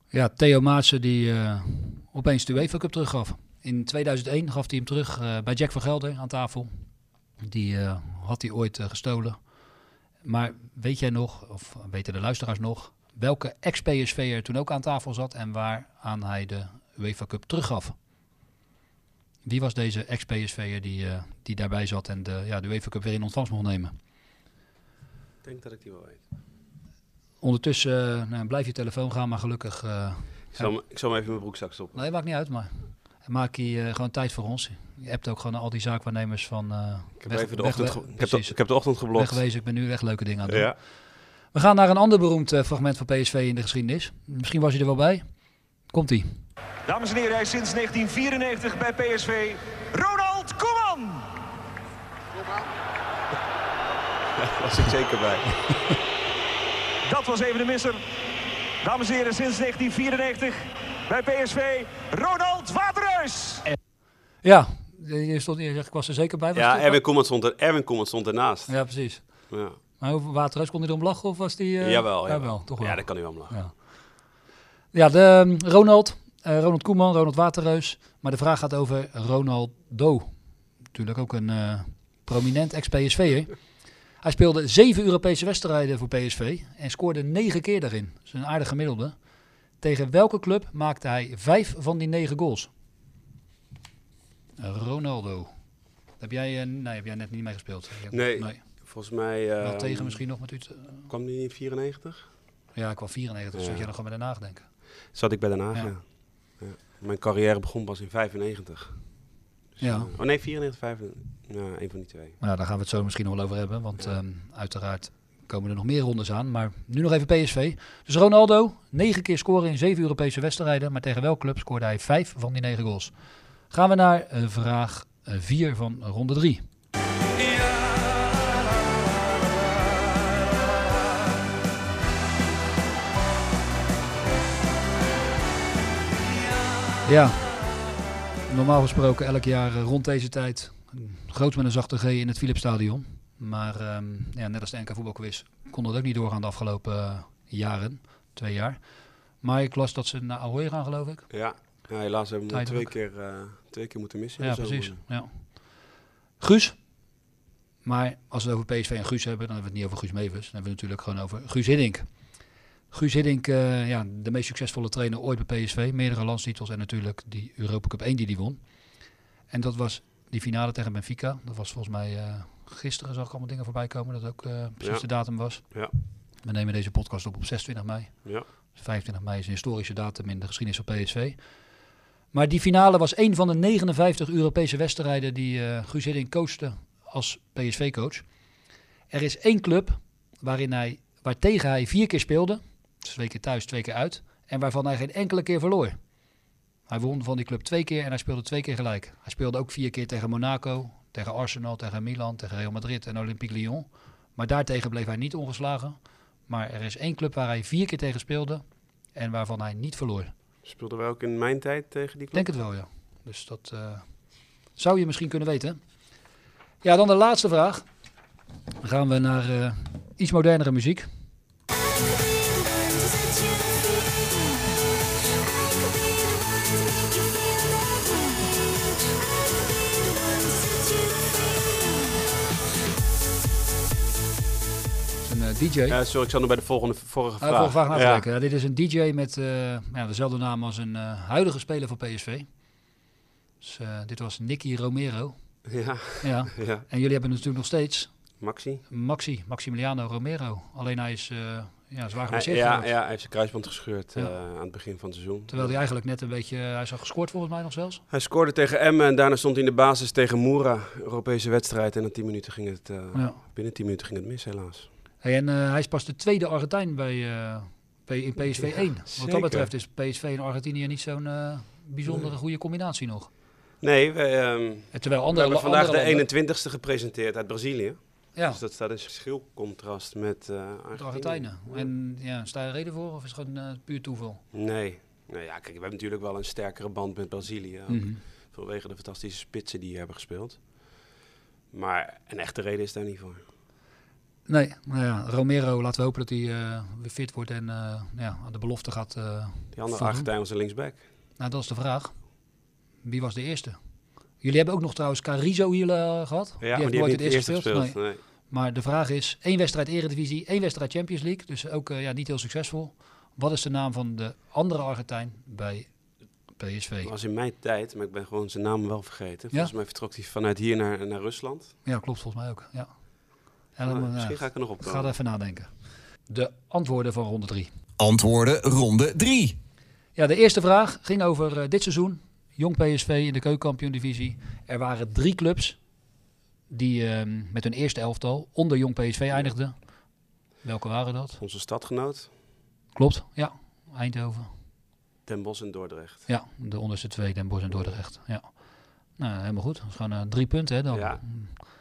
Ja, Theo Maassen die eh, opeens de UEFA Cup teruggaf. In 2001 gaf hij hem terug eh, bij Jack van Gelder aan tafel. Die eh, had hij ooit gestolen. Maar weet jij nog, of weten de luisteraars nog, welke ex-PSV'er toen ook aan tafel zat en waaraan hij de UEFA Cup teruggaf? Wie was deze ex-PSV'er die, eh, die daarbij zat en de, ja, de UEFA Cup weer in ontvangst mocht nemen? Ik denk dat ik die wel weet. Ondertussen eh, nou, blijf je telefoon gaan, maar gelukkig... eh, Ik zal, hem- ik zal hem even in mijn broekzak stoppen. Nee, maakt niet uit, maar maak je eh, gewoon tijd voor ons. Je hebt ook gewoon al die zaakwaarnemers van... eh Ik heb even de ochtend ik heb de- ik heb de ochtend geblokt. Wegwezen, ik ben nu echt leuke dingen aan het doen. Ja. We gaan naar een ander beroemd eh, fragment van PSV in de geschiedenis. Misschien was je er wel bij. Komt-ie. Dames en heren, hij is sinds 1994 bij PSV. Ronald Koeman! Daar was ik zeker bij. Dat was even de misser. Dames en heren, sinds 1994 bij PSV. Ronald Waterhuis! Ja, je stond, je zegt, ik was er zeker bij. Was Ja, Erwin Koeman stond, er, Erwin Koeman stond ernaast. Ja, precies. Ja. Maar over Waterhuis kon hij erom lachen of was die... eh, jawel, jawel, jawel. toch wel. Ja, daar kan hij wel om lachen. Ja. Ja, de, um, Ronald, eh, Ronald Koeman, Ronald Waterreus. Maar de vraag gaat over Ronaldo. Natuurlijk ook een eh, prominent ex-PSV'er. Hij speelde zeven Europese wedstrijden voor PSV en scoorde negen keer daarin. Dat is een aardig gemiddelde. Tegen welke club maakte hij vijf van die negen goals? Ronaldo. Heb jij, eh, nee, heb jij net niet meegespeeld? Nee, Volgens mij... Wel ehm, tegen misschien nog met u. Kwam die in 94? Ja, ik kwam 94, dus Ja. zat jij nog gewoon met Den Haag denken. Zat ik bij Den Haag, Ja. ja. Ja. Mijn carrière begon pas in 95. Dus, Ja. eh, oh nee, 94, 95. Ja, een van die twee. Nou, daar gaan we het zo misschien nog wel over hebben. Want ehm, uiteraard komen er nog meer rondes aan. Maar nu nog even PSV. Dus Ronaldo, negen keer scoren in zeven Europese wedstrijden. Maar tegen welk club scoorde hij vijf van die negen goals? Gaan we naar eh, vraag 4 van ronde 3. Ja, normaal gesproken elk jaar eh, rond deze tijd. Groot met een zachte G in het Philipsstadion. Maar ehm, ja, net als de NK voetbalquiz kon dat ook niet doorgaan de afgelopen eh, jaren. Twee jaar. Maar ik las dat ze naar Ahoy gaan, geloof ik. Ja, ja helaas hebben we twee keer, eh, twee keer moeten missen. Ja, precies. Ja. Guus. Maar als we het over PSV en Guus hebben, dan hebben we het niet over Guus Mevers. Dan hebben we het natuurlijk gewoon over Guus Hiddink. Guus Hiddink, eh, ja, de meest succesvolle trainer ooit bij PSV. Meerdere landstitels en natuurlijk die Europa Cup 1 die hij won. En dat was die finale tegen Benfica. Dat was volgens mij eh, gisteren, zag ik allemaal dingen voorbij komen. Dat ook eh, precies Ja. de datum was. Ja. We nemen deze podcast op op 26 mei. Ja. 25 mei is een historische datum in de geschiedenis van PSV. Maar die finale was een van de 59 Europese wedstrijden die eh Guus Hiddink coachte als PSV-coach. Er is één club waarin hij, waartegen hij vier keer speelde. Dus twee keer thuis, twee keer uit. En waarvan hij geen enkele keer verloor. Hij won van die club twee keer en hij speelde twee keer gelijk. Hij speelde ook vier keer tegen Monaco, tegen Arsenal, tegen Milan, tegen Real Madrid en Olympique Lyon. Maar daartegen bleef hij niet ongeslagen. Maar er is één club waar hij vier keer tegen speelde en waarvan hij niet verloor. Speelden wij ook in mijn tijd tegen die Ik club? denk het wel, ja. Dus dat eh, zou je misschien kunnen weten. Ja, dan de laatste vraag. Dan gaan we naar eh, iets modernere muziek. DJ. Ja, sorry, ik zat nog bij de volgende, vorige Ah, vraag. vorige vraag na te Ja. dit is een DJ met eh, ja, dezelfde naam als een eh, huidige speler van PSV. Dus, eh, dit was Nicky Romero. Ja. ja. Ja. En jullie hebben natuurlijk nog steeds Maxi? Maxi, Maximiliano Romero. Alleen hij is ja, zwaar geblesseerd ja, ja, hij heeft zijn kruisband gescheurd Ja. aan het begin van het seizoen. Terwijl hij eigenlijk net een beetje... Hij is al gescoord volgens mij nog zelfs. Hij scoorde tegen Emmen en daarna stond hij in de basis tegen Moura, Europese wedstrijd. En na 10 minuten ging het, Ja. binnen 10 minuten ging het mis helaas. Hey, en eh, hij is pas de tweede Argentijn bij, eh, in PSV Ja, 1. Wat zeker. dat betreft is PSV en Argentinië niet zo'n eh, bijzondere goede combinatie nog. Nee, we, ehm, En terwijl we andere, hebben vandaag andere de 21ste gepresenteerd uit Brazilië. Ja. Dus dat staat in schil contrast met de Argentinië. Argentijnen. En ja, sta je er reden voor of is het gewoon puur toeval? Nee. Nou ja, kijk, we hebben natuurlijk wel een sterkere band met Brazilië. ook. Mhm. Vanwege de fantastische spitsen die hier hebben gespeeld. Maar een echte reden is daar niet voor. Nee, nou ja, Romero, laten we hopen dat hij eh, weer fit wordt en eh, ja, aan de belofte gaat eh Die andere. Argentijn was een linksback. Nou, dat is de vraag. Wie was de eerste? Jullie hebben ook nog trouwens Carizo hier eh, gehad. maar die nooit heeft het niet eerste eerst gespeeld, nee. Maar de vraag is, één wedstrijd Eredivisie, één wedstrijd Champions League. Dus ook ja, niet heel succesvol. Wat is de naam van de andere Argentijn bij PSV? Dat was in mijn tijd, maar ik ben gewoon zijn naam wel vergeten. Volgens mij vertrok hij vanuit hier naar, naar Rusland. Ja, klopt volgens mij ook. Ja. Ah, misschien ga ik er nog op Ga komen. even nadenken. De antwoorden van ronde 3. Antwoorden ronde 3. Ja, de eerste vraag ging over eh, dit seizoen. Jong PSV in de keukenkampioen-divisie. Er waren drie clubs die ehm, met hun eerste elftal onder Jong PSV eindigden. Welke waren dat? Onze stadgenoot, Klopt, ja. Eindhoven. Den Bosch en Dordrecht. Ja, de onderste twee, Den Bosch en Dordrecht. Ja. Nou, helemaal goed. Dat is gewoon eh, drie punten, hè dan. Ja.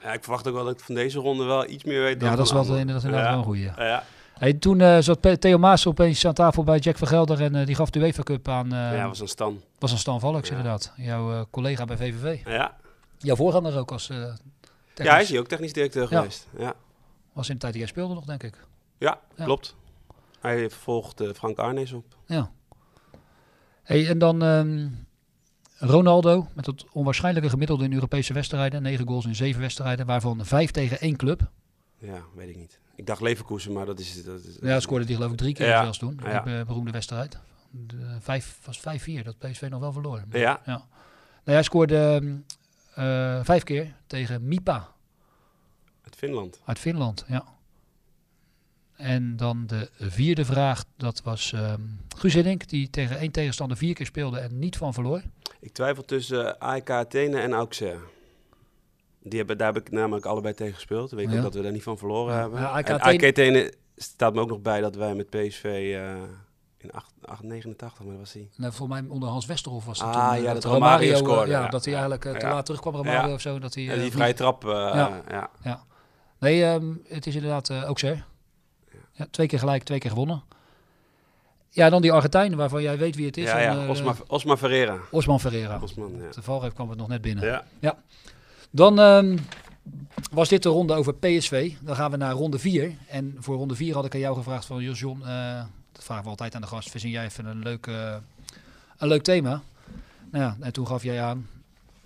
ja, ik verwacht ook wel dat ik van deze ronde wel iets meer weet dan Ja, dat is wel, dat is inderdaad wel een goeie. Ja. Ja. Hey, toen eh, zat Theo Maas opeens aan tafel bij Jack van Gelder en eh, die gaf de UEFA Cup aan. Ja, was een Stan. Was een Stan Valks, inderdaad. Jouw collega bij VVV. Ja. Jouw voorganger ook als Ja, hij is hier ook technisch directeur geweest. Ja, Was in de tijd die jij speelde nog, denk ik. ja, klopt. Hij volgt Frank Arnees op. Ja. Hey, en dan ehm, Ronaldo met het onwaarschijnlijke gemiddelde in Europese wedstrijden. 9 goals in 7 wedstrijden, waarvan 5 tegen één club. Ja, weet ik niet. Ik dacht Leverkusen, maar dat is... Dat is Ja, scoorde die geloof ik drie keer Ja. zelfs toen. Ja. Die beroemde wedstrijd. De vijf, was 5-4, dat PSV nog wel verloor. Ja. Nou, hij scoorde eh, vijf keer tegen Mipa. Uit Finland. Uit Finland, ja. En dan de vierde vraag, dat was Guus Hiddink, die tegen één tegenstander vier keer speelde en niet van verloor. Ik twijfel tussen eh, AEK Athene en Auxerre. Die hebben, daar heb ik namelijk allebei tegen gespeeld. Weet ik Ja. ook dat we daar niet van verloren Ja. hebben. Ja, AEK en Athene- staat me ook nog bij dat wij met PSV eh, in 8, 8, 89, maar dat was hij. Nou, voor mij onder Hans Westerhof was dat Ah, toen. eh, ja, dat Romario scoorde, ja, ja. dat hij eigenlijk eh, te Ja. laat terugkwam, Romario Ja. of zo. Dat hij, eh, die vrije trap, eh, ja. ja. Nee, ehm, het is inderdaad eh ook zo. Ja, twee keer gelijk, twee keer gewonnen. Ja, dan die Argentijn, waarvan jij weet wie het is. Ja, ja, eh, Osma, Osma Ferreira. Osman Ferreira. Osman, ja. De valreep kwam het nog net binnen. Ja. Dan ehm, was dit de ronde over PSV. Dan gaan we naar ronde 4. En voor ronde 4 had ik aan jou gevraagd van... Jos John, eh, dat vragen we altijd aan de gast. Verzin jij even een leuk, een leuk thema? Nou ja, en toen gaf jij aan...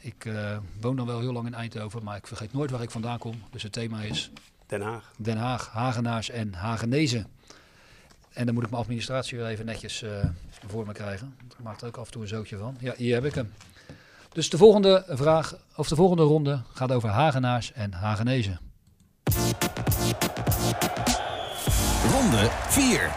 Ik eh, woon dan wel heel lang in Eindhoven, maar ik vergeet nooit waar ik vandaan kom. Dus het thema is... Den Haag. Den Haag, Hagenaars en Hagenezen. En dan moet ik mijn administratie weer even netjes eh, voor me krijgen. Ik maak er ook af en toe een zootje van. Ja, hier heb ik hem. Dus de volgende vraag, of de volgende ronde gaat over Hagenaars en Hagenezen. Ronde 4. Ja,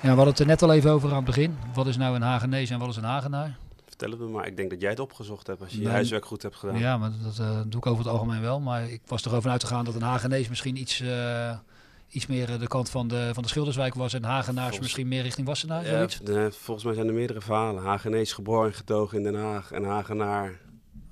we hadden het er net al even over aan het begin. Wat is nou een Hagenees en wat is een Hagenaar? Vertel het me maar. Ik denk dat jij het opgezocht hebt als je je huiswerk goed hebt gedaan. Ja, maar dat eh, doe ik over het algemeen wel. Maar ik was er over uitgegaan dat een Hagenees misschien iets, eh, iets meer eh, de kant van de, van de Schilderswijk was. En Hagenaars Volgens- misschien meer richting Wassenaar, Ja, de- volgens mij zijn er meerdere verhalen. Hagenees geboren en getogen in Den Haag en Hagenaar.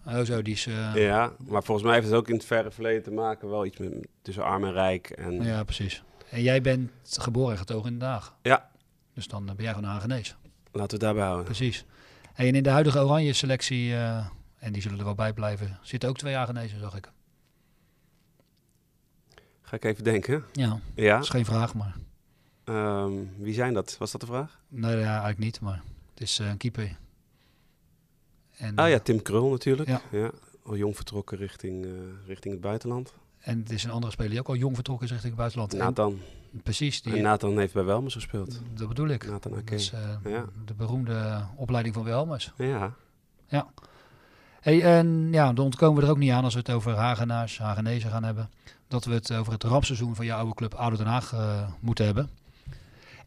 Oh zo, die is... eh, Ja, maar volgens mij heeft het ook in het verre verleden te maken wel iets met, tussen arm en rijk. En, Ja, precies. En jij bent geboren en getogen in Den Haag. Ja. Dus dan eh, ben jij gewoon Hagenees. Laten we het daarbij houden. Precies. En in de huidige oranje selectie, en die zullen er wel bij blijven, zitten ook twee Hagenezen, zag ik. Ga ik even denken. Ja, ja? dat is geen vraag, maar... Ehm, wie zijn dat? Was dat de vraag? Nee, ja, eigenlijk niet, maar het is eh, een keeper. En, ah ja, Tim Krul natuurlijk. Ja. Al jong vertrokken richting, eh, richting het buitenland. En het is een andere speler die ook al jong vertrokken is richting het buitenland. En- Nathan. precies. Die, En Nathan heeft bij Welmers gespeeld. Dat bedoel ik. Nathan Ake. Dat is eh, Ja. de beroemde opleiding van Wilhelmus. Ja. Ja. Hey, en ja, dan ontkomen we er ook niet aan als we het over Hagenaars, Hagenezen gaan hebben. Dat we het over het rampseizoen van jouw oude club ADO Den Haag eh, moeten hebben.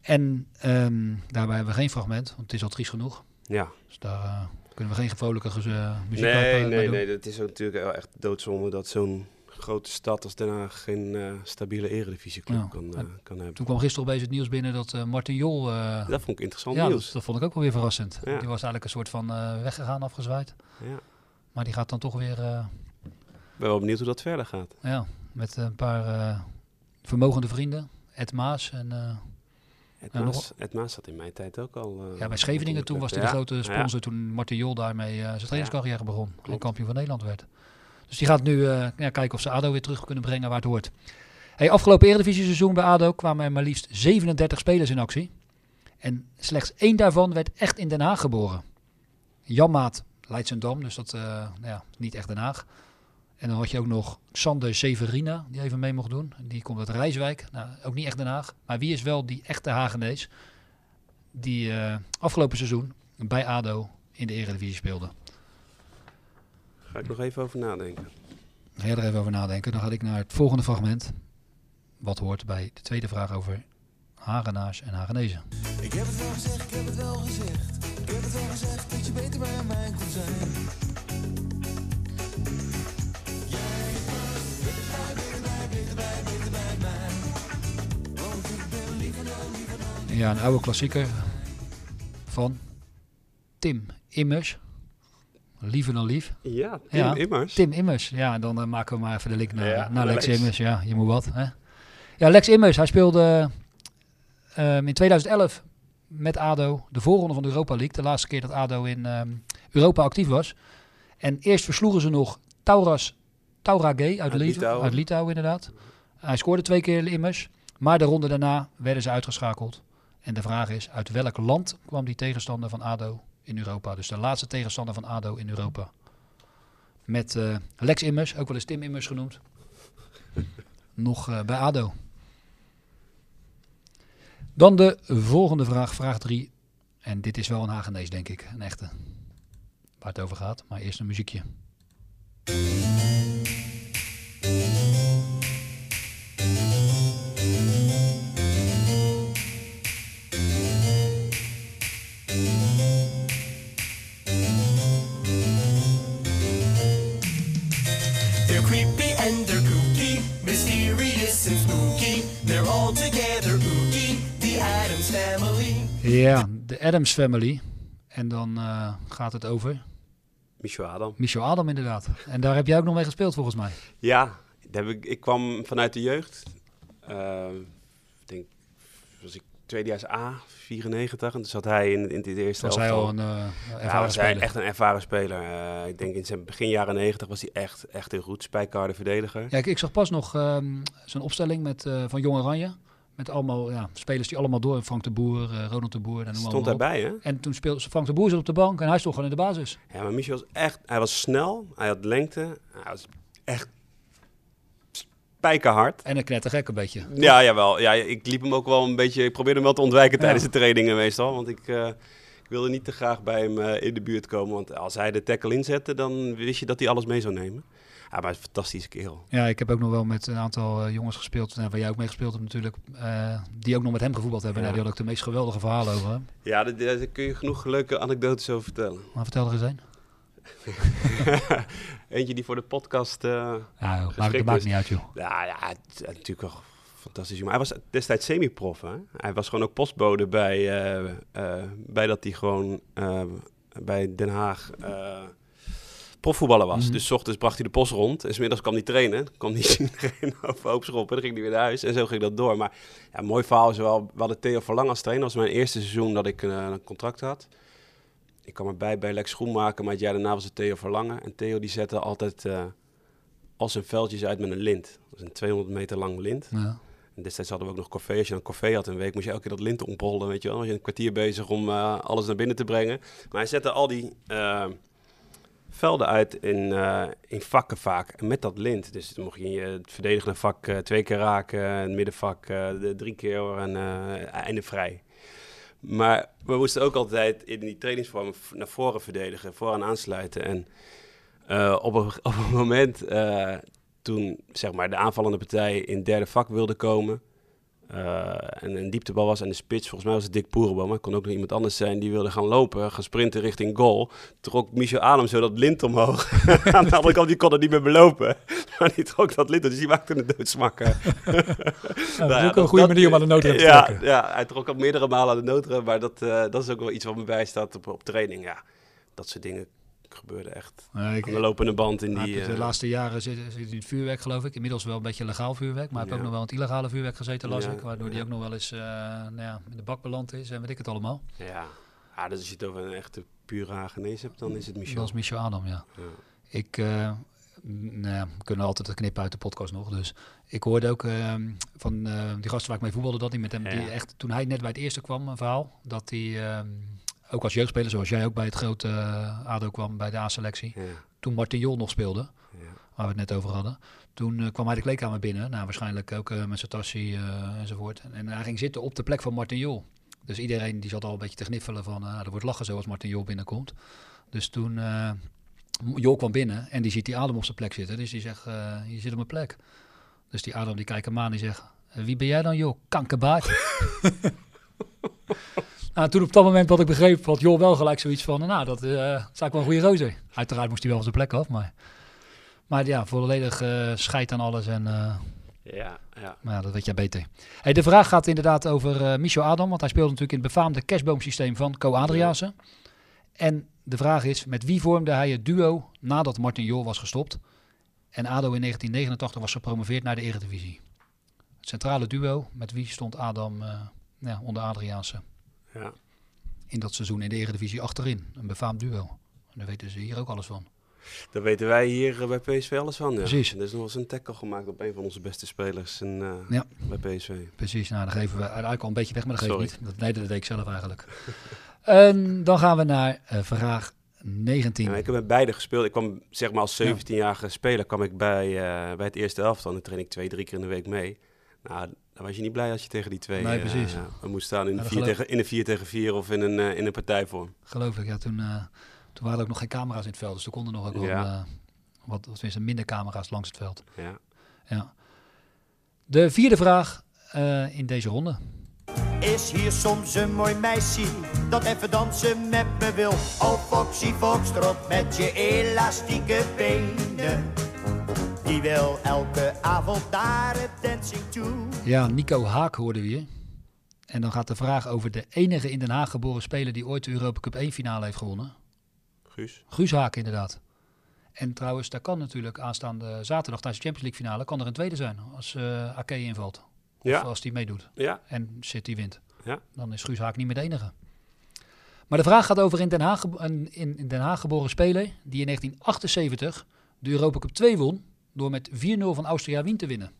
En ehm, daarbij hebben we geen fragment, want het is al triest genoeg. Ja. Dus daar eh, kunnen we geen vrolijke muziek Nee, bij, bij nee, doen. nee. Het is natuurlijk wel echt doodzonde dat zo'n grote stad als Den Haag geen eh, stabiele eredivisieclub kan, eh, kan hebben. Toen kwam gisteren opeens het nieuws binnen dat eh, Martin Jol... eh, Dat vond ik interessant ja, nieuws. Dat, dat vond ik ook wel weer verrassend. Ja. Die was eigenlijk een soort van eh, weggegaan, afgezwaaid. Ja. Maar die gaat dan toch weer... eh, Ik ben wel benieuwd hoe dat verder gaat. Ja, met een paar eh, vermogende vrienden. Ed Maas en... eh, Ed en Maas, nog- Ed Maas zat in mijn tijd ook al. eh, ja, bij Scheveningen toen was hij de Ja, grote ja. sponsor toen Martin Jol daarmee zijn trainingscarrière begon. En kampioen van Nederland werd. Dus die gaat nu ja, kijken of ze ADO weer terug kunnen brengen waar het hoort. Hey, afgelopen Eredivisie seizoen bij ADO kwamen er maar liefst 37 spelers in actie. En slechts één daarvan werd echt in Den Haag geboren. Janmaat Leidsendam, dus dat nou ja, niet echt Den Haag. En dan had je ook nog Sander Severina, die even mee mocht doen. Die komt uit Rijswijk, nou, ook niet echt Den Haag. Maar wie is wel die echte Hagenees die eh, afgelopen seizoen bij ADO in de Eredivisie speelde? Ga ik nog even over nadenken. Ga jij er even over nadenken. Dan ga ik naar het volgende fragment. Wat hoort bij de tweede vraag over Hagenaars en Hagenezen. Ik heb het wel gezegd, ik heb het wel gezegd. Ik heb het wel gezegd dat je beter bij mij kon zijn. Ja, een oude klassieker van Tim Immers. Liever dan lief. Ja, Tim Immers. Tim Immers. Ja, dan maken we maar even de link naar, Ja, naar Lex, Lex. Immers. Ja, je moet wat. Hè? Ja, Lex Immers. Hij speelde ehm, in 2011 met ADO de voorronde van de Europa League. De laatste keer dat ADO in ehm, Europa actief was. En eerst versloegen ze nog Tauras Tauragé uit. Litouwen. uit Litouwen, inderdaad. Hij scoorde twee keer Immers. Maar de ronde daarna werden ze uitgeschakeld. En de vraag is, uit welk land kwam die tegenstander van ADO in Europa? Dus de laatste tegenstander van ADO in Europa. Met eh, Lex Immers, ook wel eens Tim Immers genoemd. Nog eh, bij ADO. Dan de volgende vraag, vraag 3. En dit is wel een Hagenees, denk ik. Een echte. Waar het over gaat. Maar eerst een muziekje. Adams Family. En dan eh, gaat het over Michel Adam. Michel Adam inderdaad. En daar heb jij ook nog mee gespeeld volgens mij. Ja, heb ik, ik kwam vanuit de jeugd. Eh, ik denk, was ik tweedejaars A, 94. En toen zat hij in, in het eerste Was hij elftal. al een, eh, Ja, ervaren was hij echt een ervaren speler. Eh, ik denk in zijn begin jaren 90 was hij echt, echt een goed spijkarde verdediger. Ja, ik, ik zag pas nog ehm zo'n opstelling met, van Jong Oranje. Met allemaal ja, spelers die allemaal door. Frank de Boer, eh, Ronald de Boer. En Stond daarbij, hè? En toen speelde Frank de Boer zat op de bank en hij stond gewoon in de basis. Ja, maar Michel was echt... Hij was snel, hij had lengte. Hij was echt spijkerhard. En een knettergek een beetje. Ja, jawel. Ja, ik liep hem ook wel een beetje... Ik probeerde hem wel te ontwijken Ja. tijdens de trainingen meestal. Want ik, eh, ik wilde niet te graag bij hem eh, in de buurt komen. Want als hij de tackle inzette, dan wist je dat hij alles mee zou nemen. Ja, maar hij is een fantastische kerel. Ja, ik heb ook nog wel met een aantal eh, jongens gespeeld, nou, waar jij ook mee gespeeld hebt natuurlijk, eh, die ook nog met hem gevoetbald hebben. Ja. Nou, die hadden ook de meest geweldige verhalen over hem. Ja, daar, daar kun je genoeg leuke anekdotes over vertellen. Maar vertel er eens een. Eentje die voor de podcast eh Ja, joh, maakt- geschikt dat maakt niet uit, joh. Ja, ja, het is natuurlijk wel fantastisch. Maar hij was destijds semi-prof. Hè? Hij was gewoon ook postbode bij, eh, eh, bij dat hij gewoon eh, bij Den Haag eh, profvoetballer was. Mhm. Dus 's ochtends bracht hij de post rond. En 's middags kwam hij trainen. Kwam hij iedereen overhoop schoppen. Dan ging hij weer naar huis. En zo ging dat door. Maar ja, een mooi verhaal is wel... We hadden Theo Verlang als trainer. Dat was mijn eerste seizoen dat ik eh, een contract had. Ik kwam erbij bij Lex Schoenmaker. Maar het jaar daarna was het Theo Verlangen. En Theo die zette altijd... eh, al zijn veldjes uit met een lint. Dat is een 200 meter lang lint. Ja. En destijds hadden we ook nog corvée. Als je een corvée had een week, moest je elke keer dat lint omrollen, weet je wel. Dan was je een kwartier bezig om eh, alles naar binnen te brengen. Maar hij zette al die velden uit in, eh, in vakken vaak. En met dat lint. Dus dan mocht je het verdedigende vak eh, twee keer raken. Het middenvak eh, de drie keer en einde vrij. Maar we moesten ook altijd in die trainingsvorm v- naar voren verdedigen, vooraan aansluiten. En op, een, op een moment toen zeg maar, de aanvallende partij in het derde vak wilde komen. Eh, en een dieptebal was aan de spits. Volgens mij was het Dick Poerenboom. Maar het kon ook nog iemand anders zijn. Die wilde gaan lopen, gaan sprinten richting goal. Trok Michel Adem zo dat lint omhoog. aan de andere kant, die kon het niet meer belopen. Maar die trok dat lint, dus die maakte een doodsmakker. Nou is ook een goede manier om aan de noodrem te ja, trekken. Ja, hij trok al meerdere malen aan de noodrem. Maar dat, eh, dat is ook wel iets wat me bijstaat op, op training. Ja, dat soort dingen gebeurden echt Ja, ik- aan de lopende band in die... de eh, laatste jaren zit, zit in het vuurwerk, geloof ik. Inmiddels wel een beetje legaal vuurwerk. Maar Ja. ook nog wel het illegale vuurwerk gezeten, las Ja, ik. Waardoor ja. ook nog wel eens eh, nou ja, in de bak beland is en weet ik het allemaal. Ja, ah, dus als je het over een echte pure Hagenees hebt, dan is het Michel. Dat is Michel Adam, ja. Ja. Ik, nou we kunnen altijd knippen uit de podcast nog. Dus ik hoorde ook ehm, van die gasten waar ik mee voetbalde, dat hij met hem, Ja. die echt, toen hij net bij het eerste kwam, een verhaal, dat hij ehm, ook als jeugdspeler, zoals jij ook bij het grote eh, ADO kwam, bij de A-selectie, Ja. toen Martin Jol nog speelde, waar we het net over hadden. Toen eh, kwam hij de kleedkamer binnen, nou waarschijnlijk ook eh, met zijn tassie enzovoort. En, en hij ging zitten op de plek van Martin Jol. Dus iedereen die zat al een beetje te gniffelen van, er wordt lachen zo als Martin Jol binnenkomt. Dus toen eh Jol kwam binnen en die ziet die Adam op zijn plek zitten. Dus die zegt, je zit op mijn plek. Dus die Adam die kijkt hem aan en die zegt, "Eh, wie ben jij dan Jol? Kankerbaard. nou, toen op dat moment wat ik begreep, had Jol wel gelijk zoiets van, nou dat eh is eigenlijk wel een goede gozer. Uiteraard moest hij wel van zijn plek af, maar... Maar ja, volledig eh scheid aan alles en... eh, Ja, ja. maar ja, dat weet jij beter. Hey, de vraag gaat inderdaad over eh Michel Adam, want hij speelde natuurlijk in het befaamde kerstboomsysteem van Co Adriaanse. En de vraag is, met wie vormde hij het duo nadat Martin Jol was gestopt en ADO in 1989 was gepromoveerd naar de Eredivisie? Het centrale duo, met wie stond Adam eh, ja, onder Adriaanse Ja. in dat seizoen in de Eredivisie achterin? Een befaamd duo. En daar weten ze hier ook alles van. Daar weten wij hier eh, bij PSV alles van. Ja. Precies. Er is nog eens een tackle gemaakt op een van onze beste spelers in, eh, Ja. bij PSV. Precies, nou dan geven we eigenlijk al een beetje weg, maar dat geeft Sorry. niet. Dat, nee, dat deed ik zelf eigenlijk. en dan gaan we naar eh, vraag 19. Ja, ik heb met beide gespeeld. Ik kwam zeg maar als 17-jarige speler kwam ik bij, bij het eerste elftal. En dan train ik twee, drie keer in de week mee. Nou, dan was je niet blij als je tegen die twee Nee, eh, precies. we moesten staan in, Ja, 4 geloof- tegen, in een 4 tegen 4 of in een, eh, in een partijvorm. Geloof ik, ja. Toen, eh, toen waren er ook nog geen camera's in het veld. Dus er konden nog ook wel Ja. eh, wat, wat tenminste minder camera's langs het veld. Ja. ja. De vierde vraag eh, in deze ronde. Is hier soms een mooi meisje dat even dansen met me wil? Oh Foxy Foxtrot met je elastieke benen. Die wil elke avond naar het dancing toe. Ja, Nico Haak hoorden we hier. En dan gaat de vraag over de enige in Den Haag geboren speler die ooit de Europa Cup 1 finale heeft gewonnen. Guus. Guus Haak inderdaad. En trouwens, daar kan natuurlijk aanstaande zaterdag tijdens de Champions League finale kan er een tweede zijn als eh Ake invalt. Ja. Of als die meedoet. Ja. En City wint. Ja. Dan is Guus Haak niet meer de enige. Maar de vraag gaat over in Den Haag, een in, in Den Haag geboren speler die in 1978 de Europa Cup 2 won door met 4-0 van Austria Wien te winnen.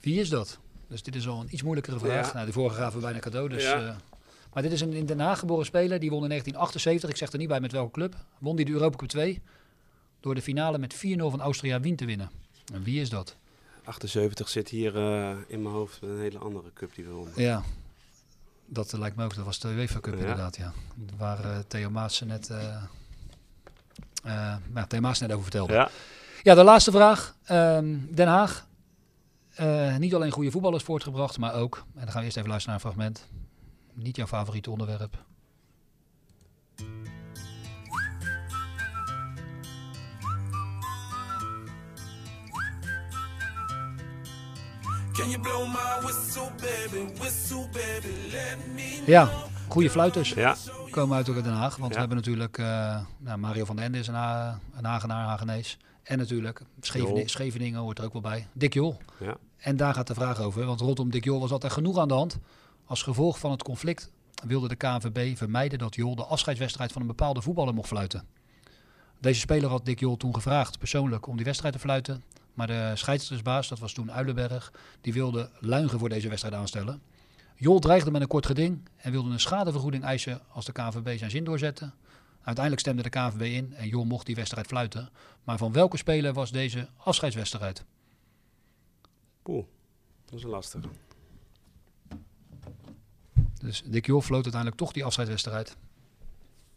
Wie is dat? Dus dit is al een iets moeilijkere vraag. Ja. Nou, de vorige gaven we bijna cadeau. Dus, Ja. eh, maar dit is een in Den Haag geboren speler. Die won in 1978. Ik zeg er niet bij met welke club. Won die de Europa Cup 2 door de finale met 4-0 van Austria Wien te winnen. En wie is dat? 78 zit hier eh, in mijn hoofd een hele andere cup die we wonnen. Ja, dat eh, lijkt me ook. Dat was de UEFA Cup Ja. inderdaad, ja. Waar Theo Maas net, eh eh, nou, Theo Maas net over vertelde. Ja. Ja, de laatste vraag. Ehm, Den Haag. Eh, niet alleen goede voetballers voortgebracht, maar ook, en dan gaan we eerst even luisteren naar een fragment. Niet jouw favoriete onderwerp. Can you blow my whistle, baby? Whistle, baby, let me Ja, goede fluiters Ja. komen uit Den Haag. Want Ja. we hebben natuurlijk eh, nou, Mario van den Ende is een, Ha- een Hagenaar, Hagenees. En natuurlijk Scheveni- Jol. Scheveningen hoort er ook wel bij. Dick Jol. Ja. En daar gaat de vraag over. Want rondom Dick Jol was altijd genoeg aan de hand. Als gevolg van het conflict wilde de KNVB vermijden dat Jol de afscheidswedstrijd van een bepaalde voetballer mocht fluiten. Deze speler had Dick Jol toen gevraagd persoonlijk om die wedstrijd te fluiten. Maar de scheidsrechtersbaas, dat was toen Uilenberg, die wilde Luigen voor deze wedstrijd aanstellen. Jol dreigde met een kort geding en wilde een schadevergoeding eisen als de KNVB zijn zin doorzette. Uiteindelijk stemde de KNVB in en Jol mocht die wedstrijd fluiten. Maar van welke speler was deze afscheidswedstrijd? Poeh, dat is een lastige. Dus Dick Jol floot uiteindelijk toch die afscheidswedstrijd.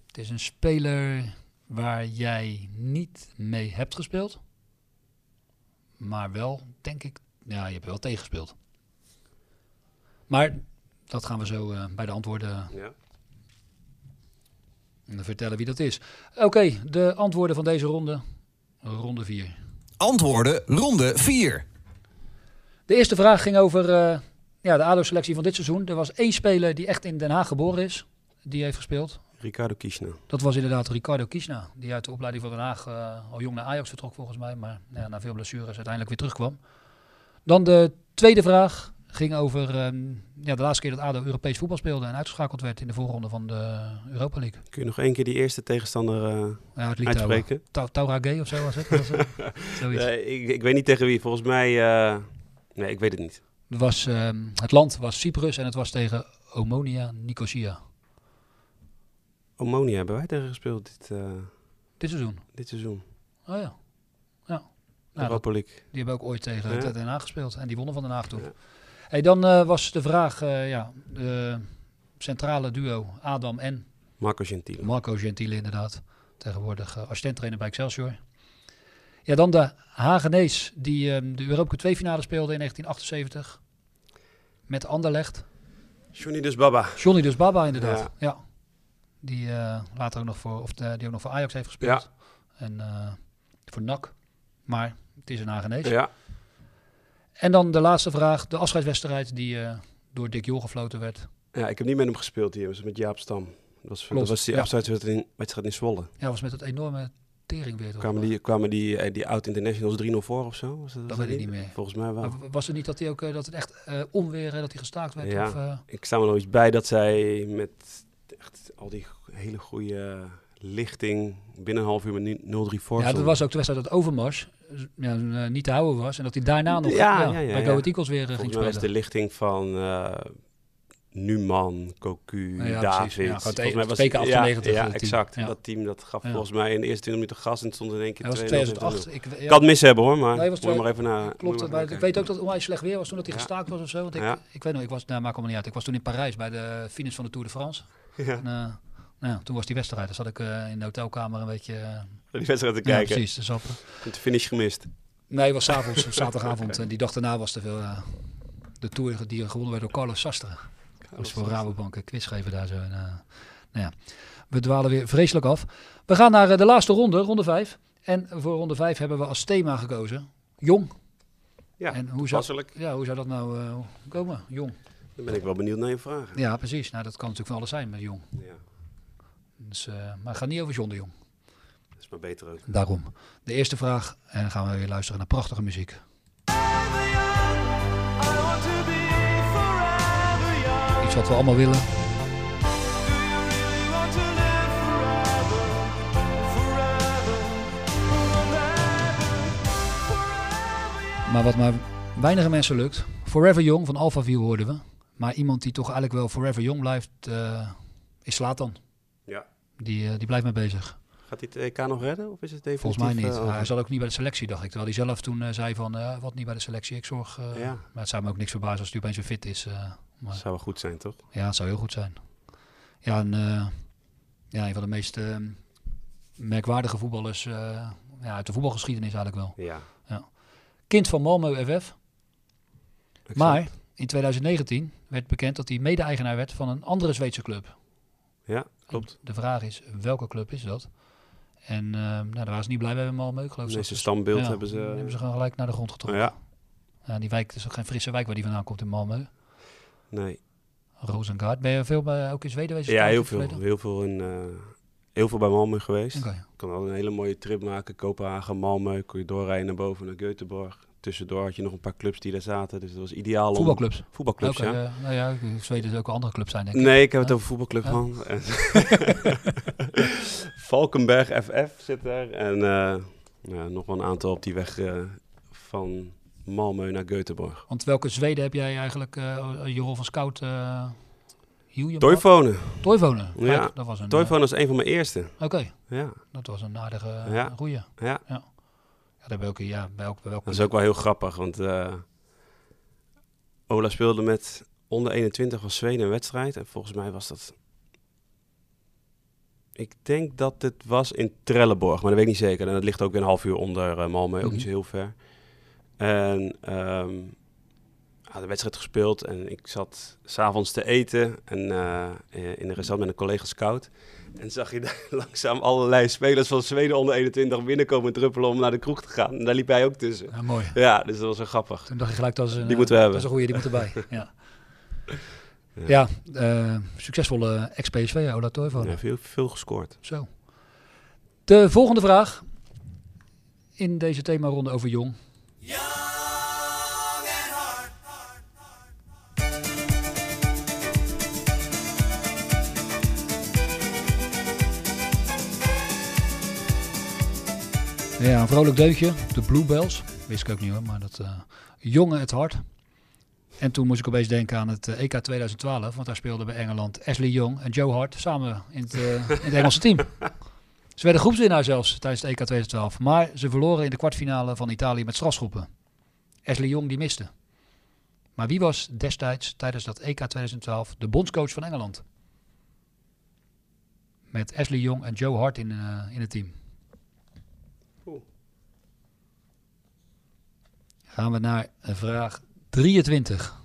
Het is een speler waar jij niet mee hebt gespeeld. Maar wel, denk ik, ja, je hebt wel tegengespeeld. Maar dat gaan we zo eh, bij de antwoorden Ja. vertellen wie dat is. Oké, de antwoorden van deze ronde. Ronde 4. Antwoorden ronde 4. De eerste vraag ging over eh, ja, de ADO-selectie van dit seizoen. Er was één speler die echt in Den Haag geboren is. Die heeft gespeeld. Ricardo Kishna. Dat was inderdaad Ricardo Kiesna. Die uit de opleiding van Den Haag eh, al jong naar Ajax vertrok volgens mij. Maar nou ja, na veel blessures uiteindelijk weer terugkwam. Dan de tweede vraag ging over ehm, ja, de laatste keer dat ADO Europees voetbal speelde. En uitgeschakeld werd in de voorronde van de Europa League. Kun je nog één keer die eerste tegenstander eh, Ja, het uitspreken? Tau- Taura Gay of zo was het? Was? Zoiets. Ik, ik weet niet tegen wie. Volgens mij... eh, nee, ik weet het niet. Het, was, ehm, het land was Cyprus en het was tegen Omonia Nicosia. Omonia hebben wij tegen gespeeld dit, eh, Dit seizoen. dit seizoen. Oh ja. ja. Europa dat- League. die hebben ook ooit tegen Ja. Den Haag gespeeld. En die wonnen van Den Haag toen. Hey, dan eh, was de vraag, eh, ja, de centrale duo Adam en Marco Gentile. Marco Gentile inderdaad. Tegenwoordig uh, assistenttrainer bij Excelsior. Ja, dan de Hagenees die ehm, de Europa Cup 2 finale speelde in 1978. Met Anderlecht. Johnny dus Baba. Johnny dus Baba inderdaad. Ja. Ja. Die eh, later ook nog voor, of de- die ook nog voor Ajax heeft gespeeld. En eh, voor NAC. Maar het is een Hagenees. Ja. En dan de laatste vraag. De afscheidswedstrijd die eh, door Dick Jol gefloten werd. Ja, ik heb niet met hem gespeeld hier. Dat was met Jaap Stam. Dat was, Klopt, dat was die ja. afscheidswedstrijd in, Zwolle. Ja, was met het enorme tering weer. Kwamen die, kwamen die, eh, die oud-internationals 3-0 voor of zo? Was dat, Dat weet ik niet meer. Volgens mij wel. Maar was het niet dat, hij ook, eh, dat het echt eh, onweer, dat hij gestaakt werd? Ja, Of, ik sta me nog iets bij dat zij met echt al die hele goede lichting binnen een half uur met 0-3 voor ja, dat was ook de wedstrijd dat Overmars ja, eh, niet te houden was. En dat hij daarna nog ja, ja, ja, bij ja. Go Ahead Eagles weer eh, ging Volgens was spelen. de lichting van eh Numan, Cocu, ja, David. precies. Ja, Volgens mij was het WK 98 Ja, exact. Dat team dat gaf volgens mij in de eerste 20 minuten gas en het stond in één keer Ja, dat was 2-0. 2008. Ik, kan het mis hebben hoor, maar Nee, was moet je maar even naar. Klopt, maar ik weet ook dat het onwijs slecht weer was toen dat hij gestaakt was of zo. Want ik, Ja. ik weet nog, ik was, nou, maakt allemaal niet uit. Ik was toen in Parijs bij de finish van de Tour de France. Ja. En, nou, toen was die wedstrijd. Dan zat ik eh, in de hotelkamer een beetje... eh, Die wedstrijd te ja, kijken. precies, te zappen. De finish gemist. Nee, het was 's avonds, zaterdagavond. En die dag daarna was te veel. eh, de Tour die gewonnen werd door Carlos Sastre. Dus voor Rabobank een quiz geven daar zo. En, nou ja, we dwalen weer vreselijk af. We gaan naar de laatste ronde, ronde 5. En voor ronde 5 hebben we als thema gekozen Jong. Ja, en hoe zou, ja, hoe zou dat nou komen, jong? Dan ben ik wel benieuwd naar je vragen. Ja, precies. Nou, dat kan natuurlijk van alles zijn met jong. Ja. Dus, eh, maar het gaat niet over John de Jong. Dat is maar beter ook. Daarom. De eerste vraag. En dan gaan we weer luisteren naar prachtige muziek. Iets wat we allemaal willen. Maar wat maar weinige mensen lukt. Forever Young van Alphaville hoorden we. Maar iemand die toch eigenlijk wel Forever Young blijft, eh, is Slatan. Die, eh, die blijft mee bezig. Gaat hij het EK nog redden? Of is het definitief? Volgens mij niet. eh, hij zal ook niet bij de selectie, dacht ik. Terwijl hij zelf toen eh, zei van, wat niet bij de selectie, ik zorg... Ja. Maar het zou me ook niks verbazen als hij opeens weer fit is. maar, Zou wel goed zijn, toch? ja, het zou heel goed zijn. Ja, en, ja een van de meest eh, merkwaardige voetballers ja, uit de voetbalgeschiedenis eigenlijk wel. Ja. Ja. Kind van Malmö FF. Maar in 2019 werd bekend dat hij mede-eigenaar werd van een andere Zweedse club. Ja, klopt. De vraag is, welke club is dat? En eh, nou, daar waren ze niet blij bij bij Malmö. Ik geloof Nee, dat zijn ze- standbeeld ja, hebben ze- hebben ze gewoon gelijk naar de grond getrokken. Ja. Ja, die wijk het is ook geen frisse wijk waar die vandaan komt in Malmö. Nee. Rosengard. Ben je veel bij, ook in Zweden geweest? Ja, heel veel. Heel veel, in, eh, heel veel bij Malmö geweest. Ik kan al een hele mooie trip maken. Kopenhagen, Malmö. Kon je doorrijden naar boven naar Göteborg. Tussendoor had je nog een paar clubs die daar zaten. Dus dat was ideaal om... Voetbalclubs? Voetbalclubs, Oké, ja. eh, nou ja, Zweden er ook wel andere clubs zijn, denk ik. Nee, ik heb het over voetbalclub Ja? man. Valkenberg FF zit daar. En eh, ja, nog wel een aantal op die weg eh, van Malmö naar Göteborg. Want welke Zweden heb jij eigenlijk je rol van scout uh? Toivonen. Toivonen? Ja, dat was een... Toivonen was een van mijn eerste. Oké. Ja. Dat was een aardige uh, Ja. Ja. ja. Ja, bij bij welke... Dat is ook wel heel grappig, want eh, Ola speelde met onder 21 van Zweden een wedstrijd. En volgens mij was dat... Ik denk dat het was in Trelleborg, maar dat weet ik niet zeker. En dat ligt ook weer een half uur onder uh, Malmö, ook Mhm. niet zo heel ver. En ehm had de wedstrijd gespeeld en ik zat s'avonds te eten en eh, in een restaurant met een collega scout. En zag je daar langzaam allerlei spelers van Zweden onder 21 binnenkomen druppelen om naar de kroeg te gaan. En daar liep hij ook tussen. Ja, mooi. Ja, dus dat was wel grappig. Toen dacht je gelijk, dat is een, die moeten we eh, hebben. Dat is een goeie, die moet erbij. ja, ja. ja uh, succesvolle ex-PSV, Ola Toivonen. Ja, veel, veel gescoord. Zo. De volgende vraag in deze themaronde over Jong. Ja, een vrolijk deuntje. De Bluebells. Wist ik ook niet hoor, maar dat uh, jongen het hart. En toen moest ik opeens denken aan het EK 2012. Want daar speelden bij Engeland Ashley Young en Joe Hart samen in het, uh, in het Engelse team. Ze werden groepswinnaar zelfs tijdens het EK 2012. Maar ze verloren in de kwartfinale van Italië met strafschoppen. Ashley Young die miste. Maar wie was destijds tijdens dat EK 2012 de bondscoach van Engeland? Met Ashley Young en Joe Hart in, in het team. Gaan we naar vraag 23.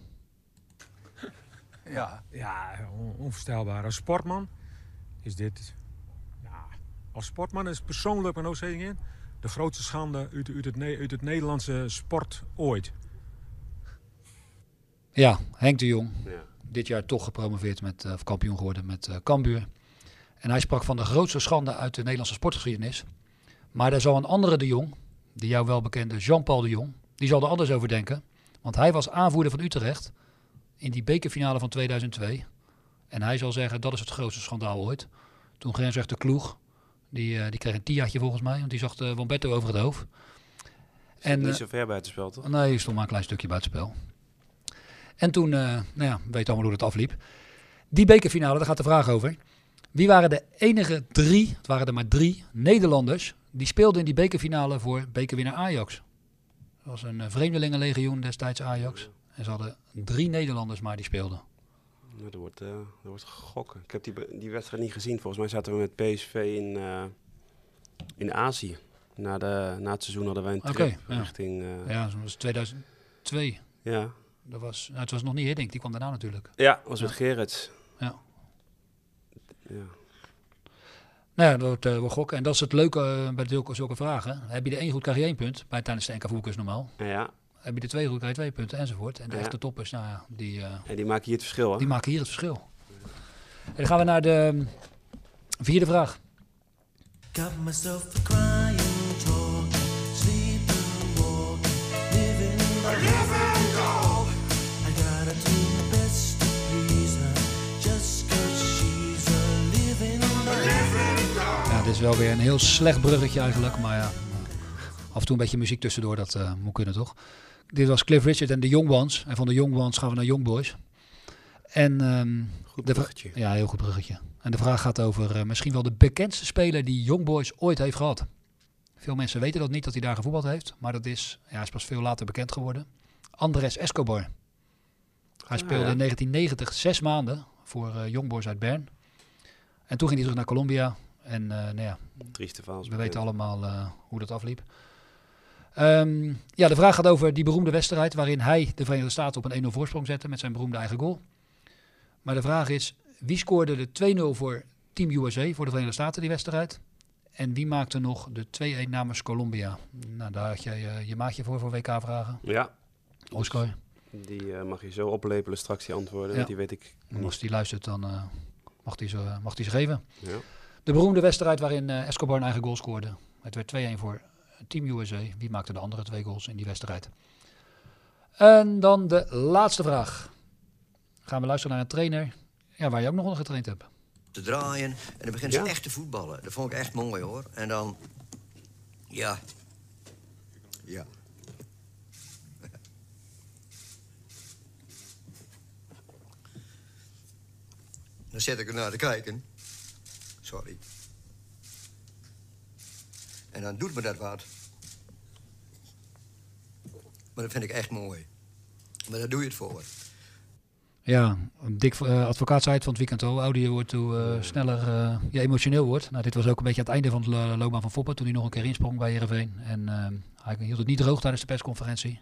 Ja, ja on onvoorstelbaar. Als sportman is dit... Ja, als sportman is persoonlijk mijn in de grootste schande uit, uit, het, uit het Nederlandse sport ooit. Ja, Henk de Jong. Ja. Dit jaar toch gepromoveerd met, uh, of kampioen geworden met uh, Cambuur. En hij sprak van de grootste schande uit de Nederlandse sportgeschiedenis. Maar er zal een andere de Jong, die jou wel bekende Jean-Paul de Jong, die zal er anders over denken. Want hij was aanvoerder van Utrecht in die bekerfinale van 2002. En hij zal zeggen, dat is het grootste schandaal ooit. Toen grensrechter Kloeg, die, uh, die kreeg een tiaatje volgens mij, want die zag de Wambetto over het hoofd. En, niet zo ver buitenspel, toch? Nee, je stond maar een klein stukje buitenspel. En toen, uh, nou ja, weet allemaal hoe het afliep. Die bekerfinale, daar gaat de vraag over. Wie waren de enige drie, het waren er maar drie, Nederlanders... die speelden in die bekerfinale voor bekerwinnaar Ajax? Dat was een uh, vreemdelingenlegioen destijds Ajax. En ze hadden drie Nederlanders maar die speelden. Nou, er, wordt, uh, er wordt gegokken. Ik heb die, die wedstrijd niet gezien. Volgens mij zaten we met PSV in, uh, in Azië. Na, de, na het seizoen hadden wij een trip okay, ja. richting... Uh, ja, dat was 2002. Ja. Dat was, nou, het was nog niet Hiddink, die kwam daarna natuurlijk. Ja, was met Gerrits. Ja. ja. Nou ja, dat wordt uh, gokken. En dat is het leuke uh, bij zulke, zulke vragen. Heb je de één goed krijg je één punt. Bij tijdens de NK Voetbalkus normaal. Ja. heb je de twee goed, krijg je twee punten enzovoort. En de Ja. echte toppers, nou ja, die, eh, En die maken hier het verschil, hè? die maken hier het verschil. En dan gaan we naar de mm, vierde vraag. Got is wel weer een heel slecht bruggetje eigenlijk, maar ja. Af en toe een beetje muziek tussendoor, dat eh, moet kunnen toch? Dit was Cliff Richard en de Young Ones. En van de Young Ones gaan we naar Young Boys. En, ehm, Goed bruggetje. Ja, heel goed bruggetje. En de vraag gaat over eh, misschien wel de bekendste speler die Young Boys ooit heeft gehad. Veel mensen weten dat niet, dat hij daar gevoetbald heeft. Maar dat is, ja, is pas veel later bekend geworden. Andres Escobar. Hij speelde ja. in 1990 zes maanden voor eh Young Boys uit Bern. En toen ging hij terug naar Colombia. En eh, nou ja, Trieste we weten bekend. allemaal eh, hoe dat afliep. Ehm, ja, de vraag gaat over die beroemde wedstrijd waarin hij de Verenigde Staten op een 1-0 voorsprong zette met zijn beroemde eigen goal. Maar de vraag is, wie scoorde de 2-0 voor Team USA, voor de Verenigde Staten, die wedstrijd? En wie maakte nog de 2-1 namens Colombia? Nou, daar had jij eh, je maatje voor, voor WK-vragen. Ja. Oscar. Die mag je zo oplepelen straks die antwoorden. Ja. Die weet ik als die luistert, dan mag hij ze, ze geven. Ja. De beroemde wedstrijd waarin eh, Escobar een eigen goal scoorde. Het werd 2-1 voor Team USA. Wie maakte de andere twee goals in die wedstrijd? En dan de laatste vraag. Gaan we luisteren naar een trainer ja, waar je ook nog onder getraind hebt. te draaien. En dan begint ze echt te voetballen. Dat vond ik echt mooi hoor. En dan. Ja. Ja. Dan zet ik er naar te kijken. Sorry. En dan doet me dat wat. Maar dat vind ik echt mooi. Maar daar doe je het voor. Ja, een dik eh, advocaat zei het van het weekend al. Je wordt, hoe eh, sneller eh, je emotioneel wordt. Nou, dit was ook een beetje aan het einde van de lo- loopbaan van Foppen. Toen hij nog een keer insprong bij Heerenveen. En hij hield het niet droog tijdens de persconferentie.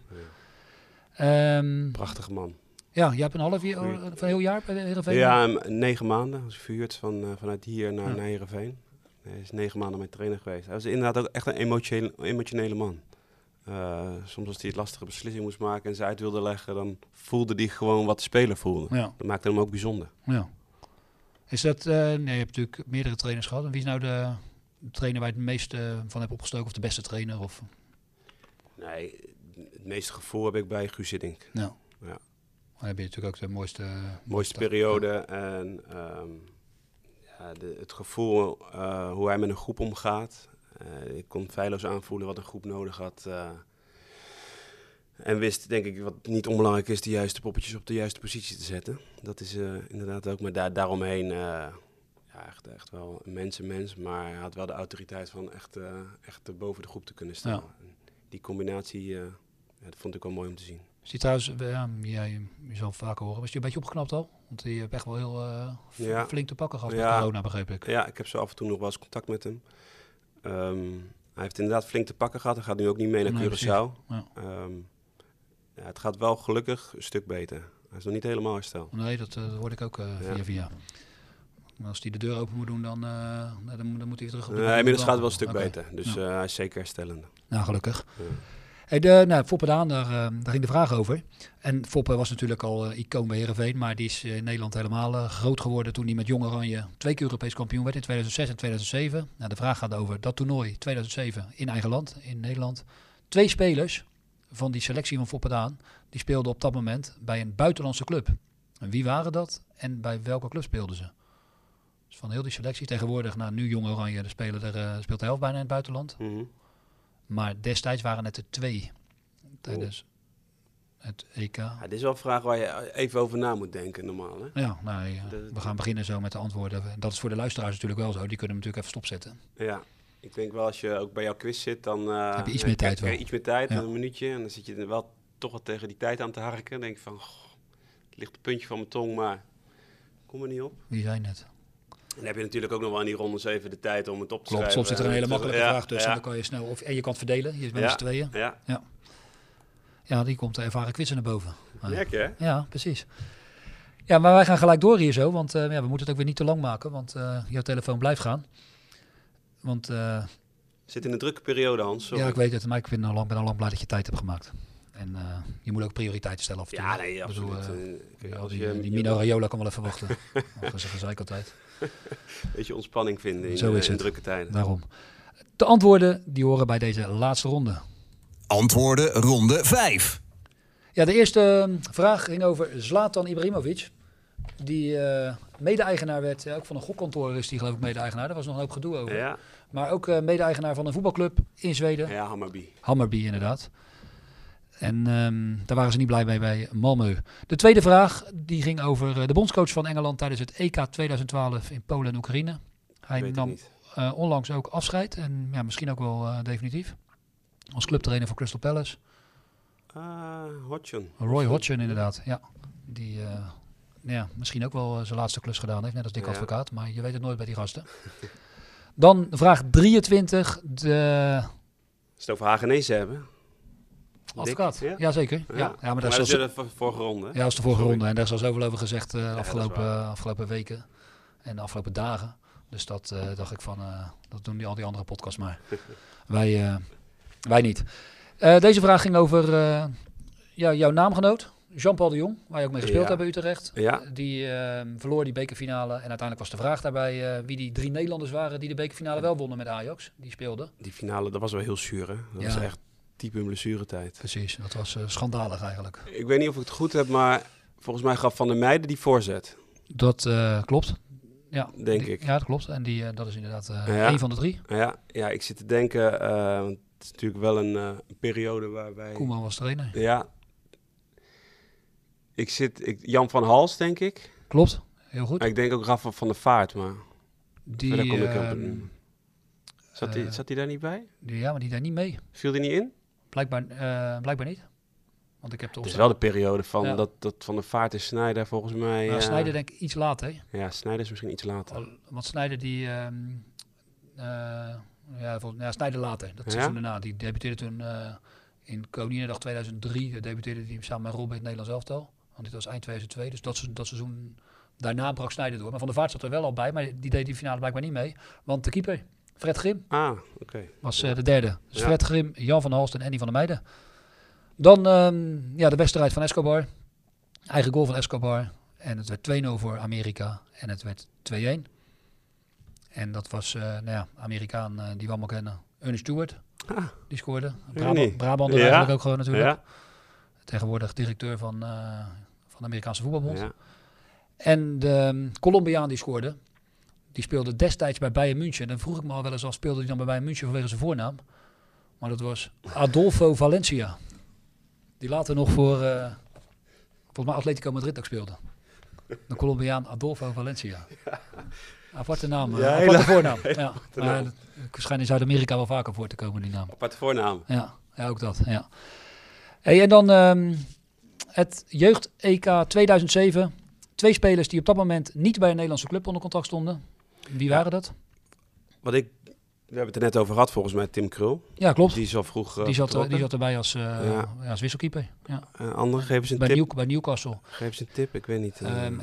Ehm, Prachtige man. Ja, je hebt een half jaar, van een heel jaar bij Heerenveen? Ja, negen maanden. Ik verhuurd van, eh, vanuit hier naar, Ja. naar Heerenveen. Hij is negen maanden mijn trainer geweest. Hij was inderdaad ook echt een emotionele, emotionele man. Eh, soms als hij het lastige beslissing moest maken en ze uit wilde leggen, dan voelde hij gewoon wat de speler voelde. Ja. Dat maakte hem ook bijzonder. Ja. Is dat, eh, nee, je hebt natuurlijk meerdere trainers gehad. En wie is nou de trainer waar je het meest eh, van hebt opgestoken? Of de beste trainer? Of, Nee, het meeste gevoel heb ik bij Guus Hiddink. Ja. ja. Dan heb je natuurlijk ook de mooiste... mooiste periode. En ehm, ja, de, het gevoel eh, hoe hij met een groep omgaat. Eh, ik kon feilloos aanvoelen wat een groep nodig had. eh, en wist, denk ik, wat niet onbelangrijk is, de juiste poppetjes op de juiste positie te zetten. Dat is eh, inderdaad ook. Maar daar, daaromheen, eh, ja, echt, echt wel een mensenmens. Maar hij had wel de autoriteit van echt, eh, echt eh, boven de groep te kunnen staan. Ja. Die combinatie, eh, dat vond ik wel mooi om te zien. Is die trouwens, eh, ja, jij, je zal het vaker horen, was die een beetje opgeknapt al? Want die heeft echt wel heel eh, flink te pakken gehad met corona, begreep ik. Ja, ik heb zo af en toe nog wel eens contact met hem. Ehm, hij heeft inderdaad flink te pakken gehad. Hij gaat nu ook niet mee naar Nee, Curaçao. Ja. Ehm, ja, het gaat wel gelukkig een stuk beter. Hij is nog niet helemaal hersteld. Nee, dat, eh, dat hoorde ik ook eh, Ja. via via. Maar als hij de deur open moet doen, dan, eh, dan, moet- dan moet hij weer terug op de Nee, inmiddels gaat het wel een stuk beter. Dus Ja. eh, hij is zeker herstellende. Nou, gelukkig. Hey, de, nou, eh, daar ging de vraag over. En Foppe was natuurlijk al eh, icoon bij Heerenveen, maar die is in Nederland helemaal eh, groot geworden toen hij met Jong Oranje twee keer Europees kampioen werd in 2006 en 2007. Nou, de vraag gaat over dat toernooi 2007 in eigen land, in Nederland. Twee spelers van die selectie van Foppe Daan, die speelden op dat moment bij een buitenlandse club. En wie waren dat en bij welke club speelden ze? Dus van heel die selectie tegenwoordig, nou nu Jong Oranje, de speler er, speelt de helft bijna in het buitenland. Mhm. Maar destijds waren het er twee tijdens het EK. Ja, dit is wel een vraag waar je even over na moet denken, normaal. Hè? Ja, nou, ja, De- we gaan beginnen zo met de antwoorden. Dat is voor de luisteraars natuurlijk wel zo. Die kunnen hem natuurlijk even stopzetten. Ja, ik denk wel als je ook bij jouw quiz zit, dan eh, Heb je iets meer tijd wel. iets meer tijd, Ja. een minuutje. En dan zit je er wel toch wel tegen die tijd aan te harken. Dan denk je van, goh, het ligt op het puntje van mijn tong, maar kom er niet op. Wie zijn het? En dan heb je natuurlijk ook nog wel in die rondes even de tijd om het op te Klopt, schrijven. soms zit er een hele En- makkelijke ja, vraag tussen. ja. Dan kan je snel, of, en je kan het verdelen. Je bent met Ja, z'n tweeën. ja. ja. Ja, die komt de ervaren quizzer naar boven. Lekker, hè? Ja, precies. Ja, maar wij gaan gelijk door hier zo. Want eh, ja, we moeten het ook weer niet te lang maken. Want eh, jouw telefoon blijft gaan. Want... eh, Zit in een drukke periode, Hans. sorry. Ja, ik weet het, maar ik ben al lang, ben al lang blij dat je tijd hebt gemaakt. En eh, je moet ook prioriteiten stellen. Af en toe. Ja, nee, Ik bedoel, absoluut. eh, Eh, kijk, als die, je- die Mino Raiola kan wel even wachten. Dat is een gezeik altijd. Beetje ontspanning vinden in, Zo eh, is in het. drukke tijden. Daarom. De antwoorden die horen bij deze laatste ronde. Antwoorden ronde 5. Ja, de eerste eh, vraag ging over Zlatan Ibrahimovic. Die eh, mede-eigenaar werd, ja, ook van een gokkantoor is die geloof ik mede-eigenaar. Daar was nog een hoop gedoe over. Ja. Maar ook eh, mede-eigenaar van een voetbalclub in Zweden. Ja, Hammarby. Hammarby inderdaad. En ehm, daar waren ze niet blij mee bij Malmö. De tweede vraag die ging over eh, de bondscoach van Engeland tijdens het EK 2012 in Polen en Oekraïne. Hij nam eh, onlangs ook afscheid en ja, misschien ook wel eh, definitief. Als clubtrainer voor Crystal Palace. Ah, Hodgson. Roy Hodgson inderdaad, ja. Die ja, misschien ook wel zijn laatste klus gedaan heeft, net als Dick Ja. Advocaat. Maar je weet het nooit bij die gasten. Dan vraag 23. De Als het over hebben. Advocaat. Ja? ja? zeker. Ja, ja. maar, Maar dat is de vor- vorige ronde. Ja, dat is de vorige Sorry. ronde. En daar is al zoveel over gezegd eh, de afgelopen, waar. afgelopen weken en de afgelopen dagen. Dus dat eh, dacht ik van, eh, dat doen die, al die andere podcasts maar. wij, eh, wij niet. Eh, deze vraag ging over eh, ja, jouw naamgenoot, Jean-Paul de Jong, waar je ook mee gespeeld Ja. hebt bij Utrecht. Ja. Die eh, verloor die bekerfinale en uiteindelijk was de vraag daarbij eh, wie die drie Nederlanders waren die de bekerfinale wel wonnen met Ajax. Die speelden. Die finale, dat was wel heel zuur, hè? Dat Ja. was echt type blessuretijd. Precies, dat was eh, schandalig eigenlijk. Ik weet niet of ik het goed heb, maar volgens mij gaf Van der Meijden die voorzet. Dat eh, klopt. Ja, Denk die- ik. Ja, dat klopt. En die, eh, dat is inderdaad eh Ja. één van de drie. Ja, ja, ik zit te denken, want het is natuurlijk wel een, periode waarbij... Koeman was trainer. Ja. Ik zit, ik, Jan van Hals, denk ik. Klopt, heel goed. Maar ik denk ook Rafa van der Vaart, maar Die, ik ehm. Zat, hij, daar niet bij? Die- ja, maar die daar niet mee. Viel hij niet in? Blijkbaar, eh, blijkbaar niet. Want ik heb de Het is wel de periode van Ja. dat, dat Van der Vaart en Snijder volgens mij... Nou, eh, Snijder denk ik iets later. hè. Ja, Snijder is misschien iets later. Want Snijder die... ehm, eh, ja, volgens, ja, Snijder later. Dat Ja? seizoen daarna. Die debuteerde toen eh, in Koninginnedag 2003. Daar debuteerde hij samen met Robin in het Nederlands elftal. Want dit was eind 2002. Dus dat, se- dat seizoen... Daarna brak Snijder door. Maar Van der Vaart zat er wel al bij. Maar die deed die finale blijkbaar niet mee. Want de keeper, Fred Grim, Ah, oké. was eh, de derde. Dus Ja. Fred Grim, Jan van Halst en Andy van der Meijden. Dan ehm, ja, de wedstrijd van Escobar. Eigen goal van Escobar. En het werd 2-0 voor Amerika. En het werd 2-1. En dat was, eh nou ja, Amerikaan eh, die we allemaal kennen. Ernest Stewart. Die scoorde. Brabant. Brabander Ja. eigenlijk ook gewoon natuurlijk. Ja. Tegenwoordig directeur van, van de Amerikaanse voetbalbond. En de ehm, Colombiaan die scoorde, die speelde destijds bij Bayern München. Dan vroeg ik me al wel eens af, speelde hij dan bij Bayern München vanwege zijn voornaam? Maar dat was Adolfo Valencia. Die later nog voor, eh, volgens mij Atletico Madrid ook speelde. De Colombiaan Adolfo Valencia. Aparte naam, eh, Ja, aparte hele- voornaam. Ja. aparte Maar dat- Het schijnt in Zuid-Amerika wel vaker voor te komen, die naam. Aparte voornaam. Ja, ja ook dat. Ja. Hey, en dan ehm, het jeugd EK 2007. Twee spelers die op dat moment niet bij een Nederlandse club onder contract stonden. Wie waren dat? Wat ik... We hebben het er net over gehad, volgens mij Tim Krul. Ja, klopt. Die is al vroeg eh, die, zat, vertrokken. die zat erbij als, eh, Ja. ja, als wisselkeeper. Ja. Eh, andere, geef eens een bij, tip. Nieuw, bij Newcastle. Geef eens een tip, ik weet niet. eh. Ehm,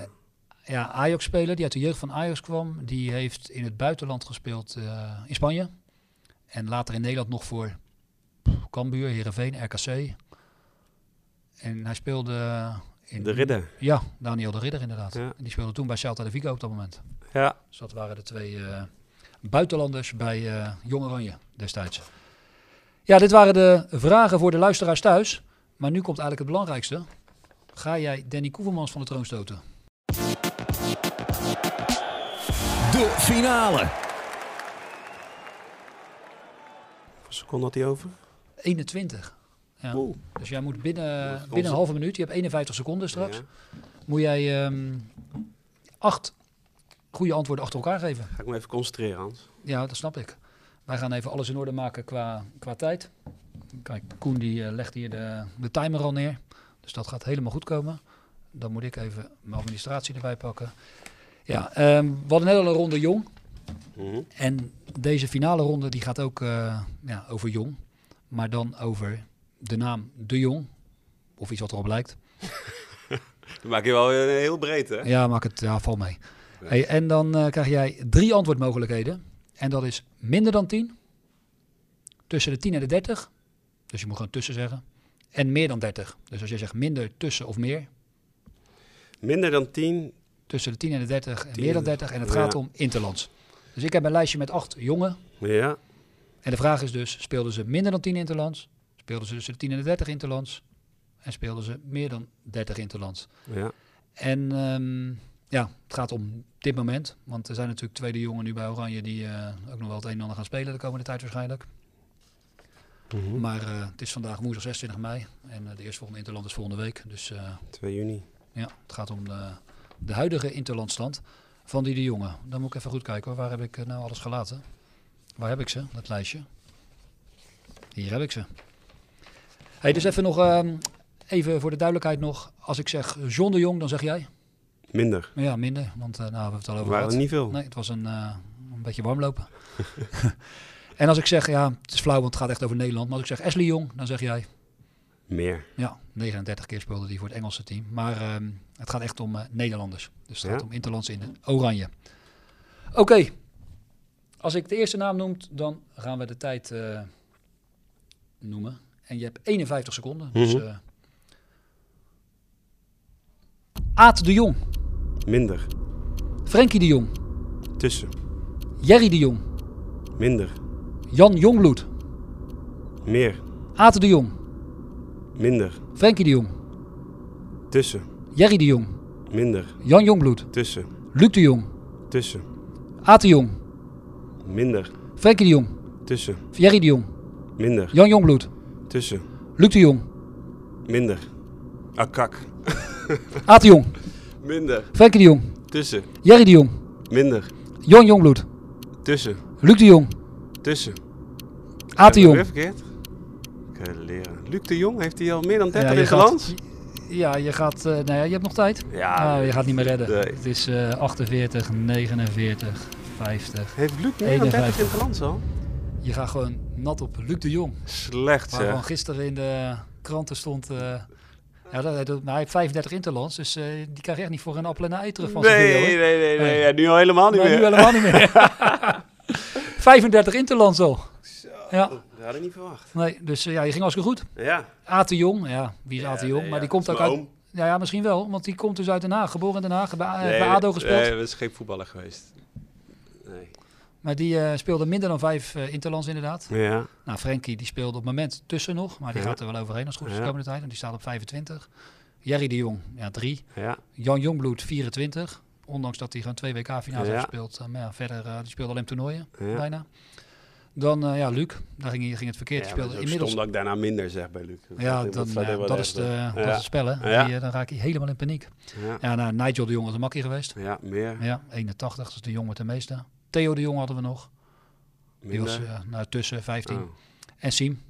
ja, Ajax-speler die uit de jeugd van Ajax kwam. Die heeft in het buitenland gespeeld eh, in Spanje. En later in Nederland nog voor Cambuur, Heerenveen, RKC. En hij speelde... In, De Ridder. Ja, Daniel de Ridder inderdaad. Ja. En die speelde toen bij Celta de Vigo op dat moment. Ja. Dus dat waren de twee eh, buitenlanders bij eh Jong Oranje destijds. Ja, dit waren de vragen voor de luisteraars thuis. Maar nu komt eigenlijk het belangrijkste. Ga jij Danny Koevermans van de troon stoten? De finale. Hoeveel seconden had hij over? 21. Ja. Oeh. Dus jij moet binnen, binnen een halve minuut, je hebt 51 seconden straks, Ja. moet jij ehm, acht goede antwoorden achter elkaar geven. Ga ik me even concentreren, Hans. Ja, dat snap ik. Wij gaan even alles in orde maken qua, qua tijd. Kijk, Koen die eh, legt hier de, de timer al neer. Dus dat gaat helemaal goed komen. Dan moet ik even mijn administratie erbij pakken. Ja, ehm, we hadden net al een ronde jong. Mhm. En deze finale ronde die gaat ook eh, ja, over jong. Maar dan over de naam De Jong. Of iets wat erop lijkt. Dan maak je wel heel breed, hè? Ja, maak het, ja, val mee. Hey, en dan eh, krijg jij drie antwoordmogelijkheden. En dat is minder dan 10, tussen de 10 en de 30. Dus je moet gewoon tussen zeggen. en meer dan 30. Dus als je zegt minder, tussen of meer, Minder dan 10. tussen de 10 en de 30 en 10. meer dan 30. En het Ja. gaat om interlands. Dus ik heb een lijstje met acht jongen. Ja. En de vraag is dus, speelden ze minder dan 10 interlands? Speelden ze tussen de 10 en de 30 interlands? En speelden ze meer dan 30 interlands? Ja. En ehm, ja, het gaat om dit moment. Want er zijn natuurlijk tweede jongen nu bij Oranje die eh, ook nog wel het een en ander gaan spelen de komende tijd waarschijnlijk. Mhm. Maar eh, het is vandaag woensdag 26 mei en eh, de eerstvolgende Interland is volgende week. Dus eh, 2 juni. ja, het gaat om de, de huidige Interlandstand van die de jongen. Dan moet ik even goed kijken hoor. Waar heb ik nou alles gelaten? Waar heb ik ze, dat lijstje? Hier heb ik ze. Hey, dus even nog, ehm, even voor de duidelijkheid nog. Als ik zeg John de Jong, dan zeg jij? Minder. Ja, minder. Want eh, nou, we hebben het al over Waren er niet veel. Nee, het was een, eh, een beetje warm lopen. en als ik zeg, ja, het is flauw, want het gaat echt over Nederland. Maar als ik zeg Ashley Jong, dan zeg jij... Meer. Ja, 39 keer speelde hij voor het Engelse team. Maar ehm, het gaat echt om eh, Nederlanders. Dus het Ja. gaat om Interlands in het Oranje. Oké. Als ik de eerste naam noem, dan gaan we de tijd noemen. En je hebt 51 seconden. Dus, Mhm. eh Aad de Jong. Minder. Frenkie de Jong. Tussen. Jerry de Jong. Minder. Jan Jongbloed. Meer. Aad de Jong. Minder. Frenkie de Jong. Tussen. Jerry de Jong. Minder. Jan Jongbloed. Tussen. Luc de Jong. Tussen. De Jong. Minder. Frenkie de Jong. Tussen. Jerry de Jong. Minder. Jan Jongbloed. Tussen. Luc de Jong. Minder. Akak. De Jong. Minder. Frenkie de Jong. Tussen. Jerry de Jong. Minder. Jan Jongbloed. Tussen. Luc de Jong. Tussen. Aad de Jong. weer verkeerd? Leren. Luc de Jong, heeft hij al meer dan 30 Ja, in je het gaat- land? Ja, je gaat... eh nou ja, je hebt nog tijd. Ja, Ah, je gaat niet meer redden. nee. Het is eh 48, 49, 50. Heeft Luc meer dan 30 in het land al? Je gaat gewoon nat op Luc de Jong. Slecht zeg. Waarvan gisteren in de kranten stond... ja, dat, maar hij heeft 35 interlands, dus eh, die krijg je echt niet voor een appel en een ei terug van zijn Nee, video, nee, hoor. nee, nee, ja, nu al helemaal niet Nee, meer. nu helemaal niet meer. 35 interlands al. Ja. Dat had ik niet verwacht. Nee, dus eh, ja, je ging hartstikke goed. Ja. De Jong, ja, wie is Ja, Jong? nee, maar ja, die komt ook uit... Ja, ja, misschien wel, want die komt dus uit Den Haag, geboren in Den Haag, bij, Nee, bij ADO gespeeld. Nee, dat is geen voetballer geweest. Nee. Maar die eh, speelde minder dan vijf eh, interlands inderdaad. Ja. Nou, Frenkie die speelde op het moment tussen nog, maar die Ja. gaat er wel overheen als het goed is de komende tijd. En die staat op 25. Jerry de Jong, ja, drie. Ja. Jan Jongbloed, 24. Ondanks dat hij gewoon twee WK-finales heeft gespeeld. Eh, maar ja, verder, die speelde alleen toernooien, bijna. Dan, eh, ja, Luc, daar ging, ging het verkeerd. Ja, speelde het inmiddels... stom dat ik daarna minder zeg bij Luc. Ja, Dat- dan, ja, dat, is de, dat is het spel, hè. Die, dan raak je helemaal in paniek. Ja. Ja, nou, Nigel de Jong was een makkie geweest. Ja, meer. Ja, 81, dat is de Jong met de meeste. Theo de Jong hadden we nog. Die was eh, nou, tussen 15. Oh. En Siem.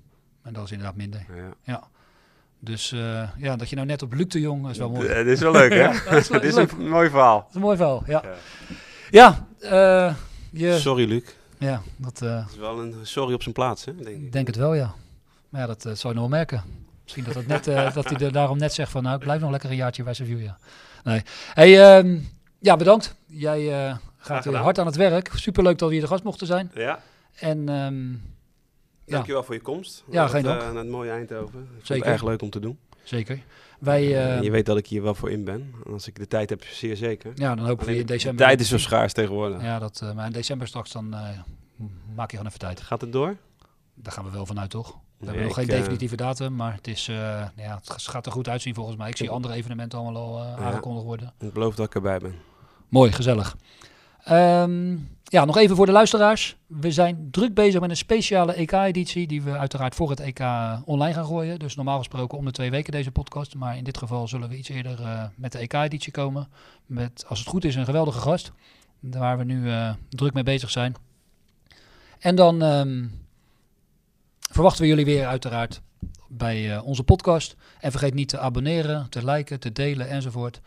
En dat is inderdaad minder. Ja. Dus eh, ja, dat je nou net op Luc de Jong is wel mooi. Eh, dit is wel leuk, hè? Ja, dat is, Dit is leuk. een mooi verhaal. Dat is een mooi verhaal, ja. Ja, eh, je... Sorry, Luc. Ja, dat... eh, Het is wel een sorry op zijn plaats, hè? Denk ik. denk het wel, ja. Maar ja, dat eh, zou je nog wel merken. Misschien dat, het net, eh, dat hij er daarom net zegt van... nou, ik blijf nog lekker een jaartje bij Sevilla. Nee. Hey, ehm, ja, bedankt. Jij eh, gaat weer hard aan het werk. Superleuk dat we hier de gast mochten zijn. Ja. En ehm, ja, Dankjewel voor je komst. Ja, geen het, dank. eh, Naar het mooie Eindhoven. Vond Zeker. erg leuk om te doen. Zeker. Wij, eh, je weet dat ik hier wel voor in ben. En Als ik de tijd heb, zeer zeker. Ja, dan hopen we in de december... tijd is zo schaars tegenwoordig. Ja, dat, eh, maar in december straks dan maak je gewoon even tijd. Gaat het door? Daar gaan we wel vanuit, toch? We Nee, hebben nog geen definitieve datum, maar het, is, ja, het gaat er goed uitzien volgens mij. Ik zie andere evenementen allemaal al aangekondigd worden. Ik beloof dat ik erbij ben. Mooi, gezellig. Ehm, ja, nog even voor de luisteraars. We zijn druk bezig met een speciale EK-editie die we uiteraard voor het EK online gaan gooien. Dus normaal gesproken om de twee weken deze podcast. Maar in dit geval zullen we iets eerder eh, met de EK-editie komen. Met, als het goed is, een geweldige gast. Waar we nu eh, druk mee bezig zijn. En dan ehm, verwachten we jullie weer uiteraard bij eh, onze podcast. En vergeet niet te abonneren, te liken, te delen enzovoort.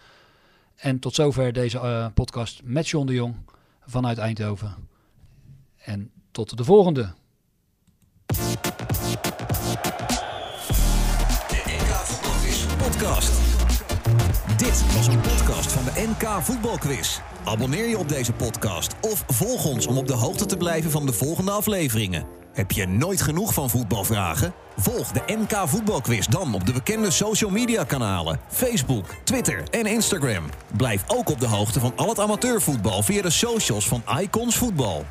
En tot zover deze eh, podcast met John de Jong vanuit Eindhoven. En tot de volgende. Podcast. Dit was een podcast van de NK Voetbalquiz. Abonneer je op deze podcast of volg ons om op de hoogte te blijven van de volgende afleveringen. Heb je nooit genoeg van voetbalvragen? Volg de NK Voetbalquiz dan op de bekende social media kanalen: Facebook, Twitter en Instagram. Blijf ook op de hoogte van al het amateurvoetbal via de socials van Icons Voetbal.